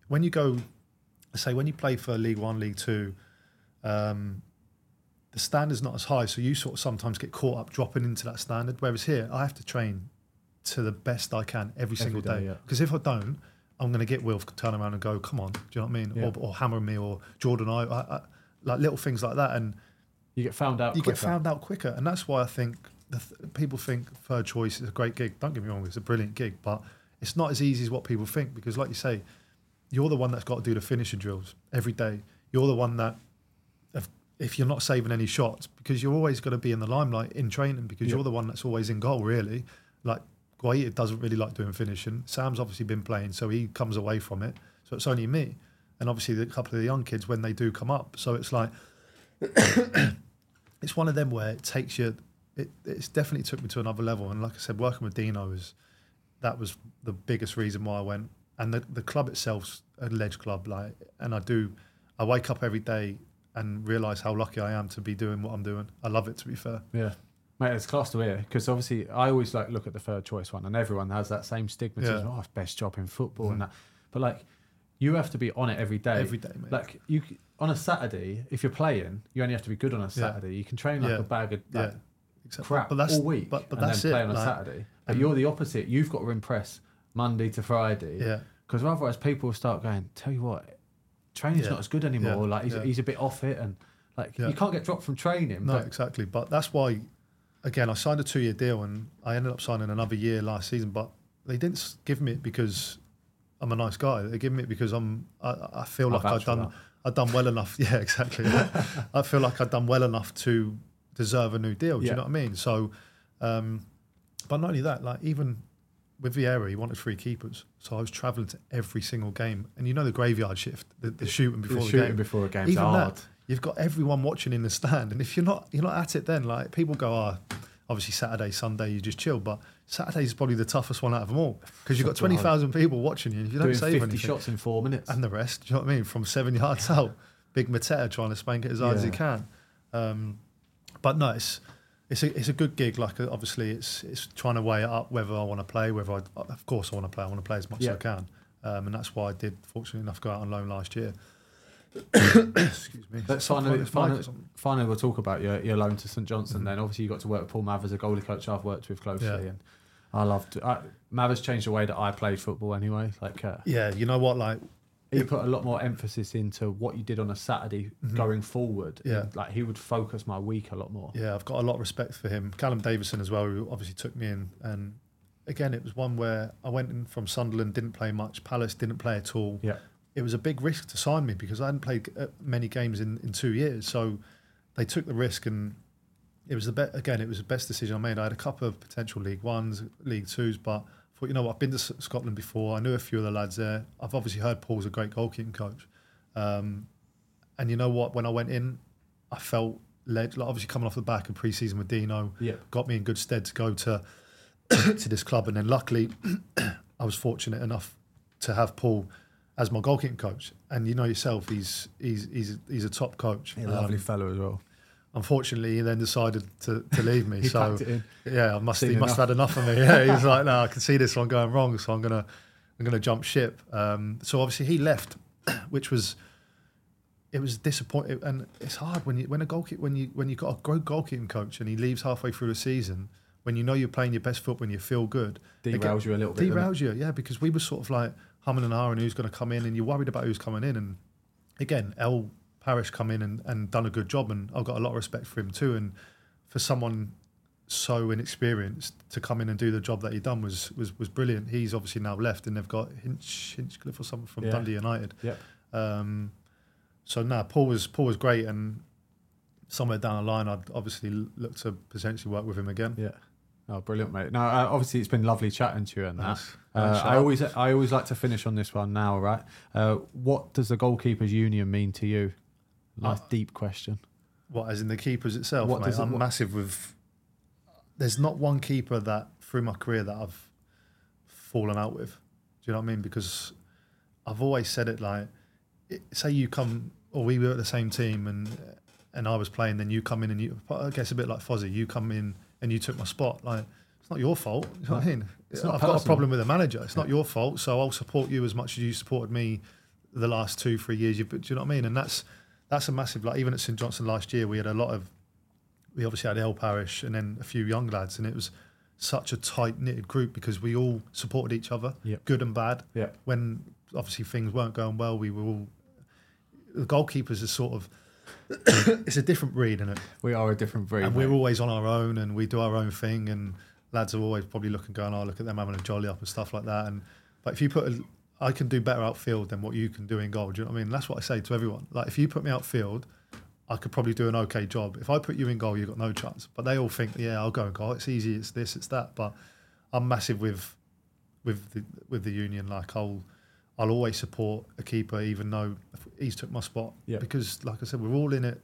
when you go, say, when you play for League One, League Two, um, the standard's not as high, so you sort of sometimes get caught up dropping into that standard. Whereas here, I have to train to the best I can every single day, day. yeah. Because if I don't, I'm going to get Will to turn around and go, "Come on," do you know what I mean? Yeah. Or, or hammer me, or Jordan, I, I, I like little things like that, and You get found out. you quicker. get found out quicker, and that's why I think the th- people think third choice is a great gig. Don't get me wrong; it's a brilliant gig, but it's not as easy as what people think because, like you say, you're the one that's got to do the finishing drills every day. You're the one that, if, you're not saving any shots, because you're always going to be in the limelight in training because Yeah. you're the one that's always in goal. Really, like Guaita doesn't really like doing finishing. Sam's obviously been playing, so he comes away from it. So it's only me, and obviously the couple of the young kids when they do come up. So it's like it's one of them where it takes you. It it's definitely took me to another level. And like I said, working with Dino is that was the biggest reason why I went. And the the club itself's a ledge club, like, and I do. I wake up every day and realize how lucky I am to be doing what I'm doing. I love it. To be fair, Yeah. Mate, it's class to hear because obviously I always like look at the third choice one, and everyone has that same stigma. Yeah. Yeah. Oh, best job in football and mm. that, but like you have to be on it every day. Every day, mate. Like you on a Saturday, if you're playing, you only have to be good on a Saturday. You can train like Yeah. a bag of like, yeah, exactly. crap But that's all week, But, but and that's then it. play on a like, Saturday. But and- you're the opposite. You've got to impress Monday to Friday. Yeah. Because otherwise, people will start going. Tell you what, training's Yeah. not as good anymore. Like he's, he's a bit off it, and like you can't get dropped from training. No, but exactly. But that's why, again, I signed a two-year deal, and I ended up signing another year last season. But they didn't give me it because I'm a nice guy. They give me it because I'm. I, I feel like I've done. that. I've done well enough. Yeah, exactly. I feel like I've done well enough to deserve a new deal. Do Yeah. you know what I mean? So, um, but not only that, like even with Vieira, he wanted three keepers. So I was travelling to every single game, and you know the graveyard shift, the, the shooting the before the, shooting game. before a game's Even hard. that, you've got everyone watching in the stand, and if you're not, you're not at it. Then like people go, ah, obviously Saturday, Sunday, you just chill. But Saturday is probably the toughest one out of them all because you've got Football. twenty thousand people watching you. and You don't Doing save 50 anything, shots in four minutes. and the rest. Do you know what I mean? From seven yards out, big Mateta trying to spank it as hard as he can. Um, but no, it's it's a it's a good gig. Like uh, obviously, it's it's trying to weigh it up whether I want to play. Whether I, of course, I want to play. I want to play as much Yeah. as I can, um, and that's why I did. Fortunately enough, go out on loan last year. Excuse me. Let's finally, finally, finally, we'll talk about your, your loan to St Johnstone. Then, obviously, you got to work with Paul Mathers, a goalie coach I've worked with closely, Mm-hmm. Yeah. and I loved. I, Mathers changed the way that I played football. Anyway, like uh, Yeah, you know what? Like, he put a lot more emphasis into what you did on a Saturday going forward. Mm-hmm. Yeah. And, like he would focus my week a lot more. yeah, I've got a lot of respect for him. Callum Davidson as well, who obviously took me in. And again, it was one where I went in from Sunderland, didn't play much. Palace didn't play at all. Yeah. it was a big risk to sign me because I hadn't played uh, many games in, in two years. So they took the risk, and it was the be- again. It was the best decision I made. I had a couple of potential League Ones, League Twos, but thought, you know what, I've been to Scotland before. I knew a few of the lads there. I've obviously heard Paul's a great goalkeeping coach, um, and you know what, when I went in, I felt led. Like obviously coming off the back of pre-season with Dino, Yeah. got me in good stead to go to to this club, and then luckily, I was fortunate enough to have Paul as my goalkeeping coach. And you know yourself, he's he's he's he's a top coach. A lovely Um, fellow as well. Unfortunately, he then decided to, to leave me. So yeah, I must Seen he must have had enough of me. Yeah, he was like, no, I can see this one going wrong, so I'm gonna I'm gonna jump ship. Um, so obviously he left, which was it was disappointing, and it's hard when you when a goalkeeper when you when you got a great goalkeeping coach and he leaves halfway through the season when you know you're playing your best foot when you feel good. Derails you a little bit? Derails you, yeah, because we were sort of like humming and ahhing who's going to come in, and you're worried about who's coming in. And again, El Parish come in and, and done a good job, and I've got a lot of respect for him too. And for someone so inexperienced to come in and do the job that he done was was was brilliant. He's obviously now left, and they've got Hinch Hinchcliffe or something from Yeah. Dundee United. Yep. Um, so nah, Paul was Paul was great, and somewhere down the line, I'd obviously look to potentially work with him again. Yeah. Oh, brilliant, mate. Now, uh, obviously, it's been lovely chatting to you and that. Uh, I always, I always like to finish on this one now, right? Uh, what does the goalkeepers union mean to you? Nice Uh, deep question. What, as in the keepers itself? What mate, it- I'm what- massive with. There's not one keeper that through my career that I've fallen out with. Do you know what I mean? Because I've always said it like, it, say you come or we were at the same team and and I was playing, then you come in and you. I guess a bit like Fozzie, you come in and you took my spot. Like it's not your fault. You know what I mean? It's I've got a problem with the manager. It's not your fault. So I'll support you as much as you supported me the last two, three years. You, do you know what I mean? And that's that's a massive. Like even at St Johnstone last year, we had a lot of. We obviously had El Parish and then a few young lads, and it was such a tight knitted group because we all supported each other, Yep. good and bad. Yep. When obviously things weren't going well, we were all. The goalkeepers are sort of. it's a different breed, isn't it? We are a different breed. and mate. we're always on our own and we do our own thing and lads are always probably looking going oh look at them having a jolly up and stuff like that and but if you put a, I can do better outfield than what you can do in goal. Do you know what I mean? That's what I say to everyone. Like if you put me outfield I could probably do an okay job. If I put you in goal you've got no chance. But they all think yeah I'll go in goal. It's easy it's this it's that. But I'm massive with with the with the union. Like I'll I'll always support a keeper even though he's took my spot. Yeah. because like I said we're all in it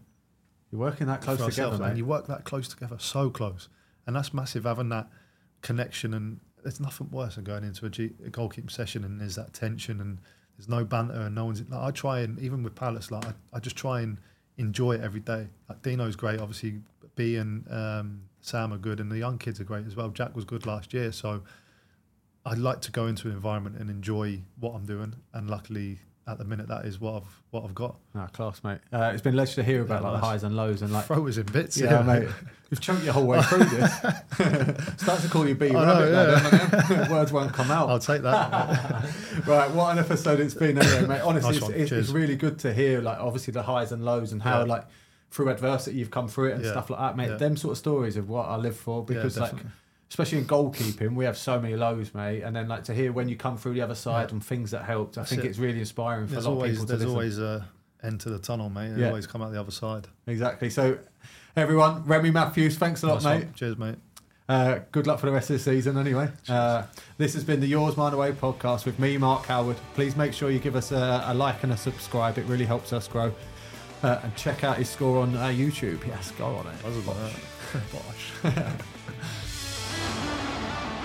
You're working that close together, man. you work that close together, so close, and that's massive. Having that connection, and there's nothing worse than going into a, G, a goalkeeping session and there's that tension, and there's no banter, and no one's. Like, I try and even with Palace, like I, I just try and enjoy it every day. Like Dino's great, obviously. B and um, Sam are good, and the young kids are great as well. Jack was good last year, so I'd like to go into an environment and enjoy what I'm doing, and luckily at the minute, that is what I've what I've got. Ah, class, mate. Uh, it's been pleasure to hear about Yeah, like the nice. highs and lows and like. Throat is in bits. Yeah, mate. You've choked your whole way through this. Start to call you B I Rabbit know, now, don't I? Words won't come out. I'll take that. right, what an episode it's been anyway, mate. Honestly, Nice it's, one. it's, it's Cheers. really good to hear, like, obviously the highs and lows and how, Yeah. like, through adversity you've come through it and Yeah. stuff like that, mate. Yeah. Them sort of stories of what I live for because, like, definitely. Especially in goalkeeping, we have so many lows, mate. And then, like, to hear when you come through the other side Yeah. and things that helped, I That's think it. it's really inspiring for there's a lot of people to there's listen. always a end to the tunnel, mate. They Yeah. always come out the other side. Exactly. So, everyone, Remi Matthews, thanks a lot, Nice mate. one. Cheers, mate. Uh, good luck for the rest of the season, anyway. Uh, this has been the Yours Mine Away podcast with me, Mark Howard. Please make sure you give us a, a like and a subscribe. It really helps us grow. Uh, and check out his score on uh, YouTube. Yes, go on it. I was about that. Bosh.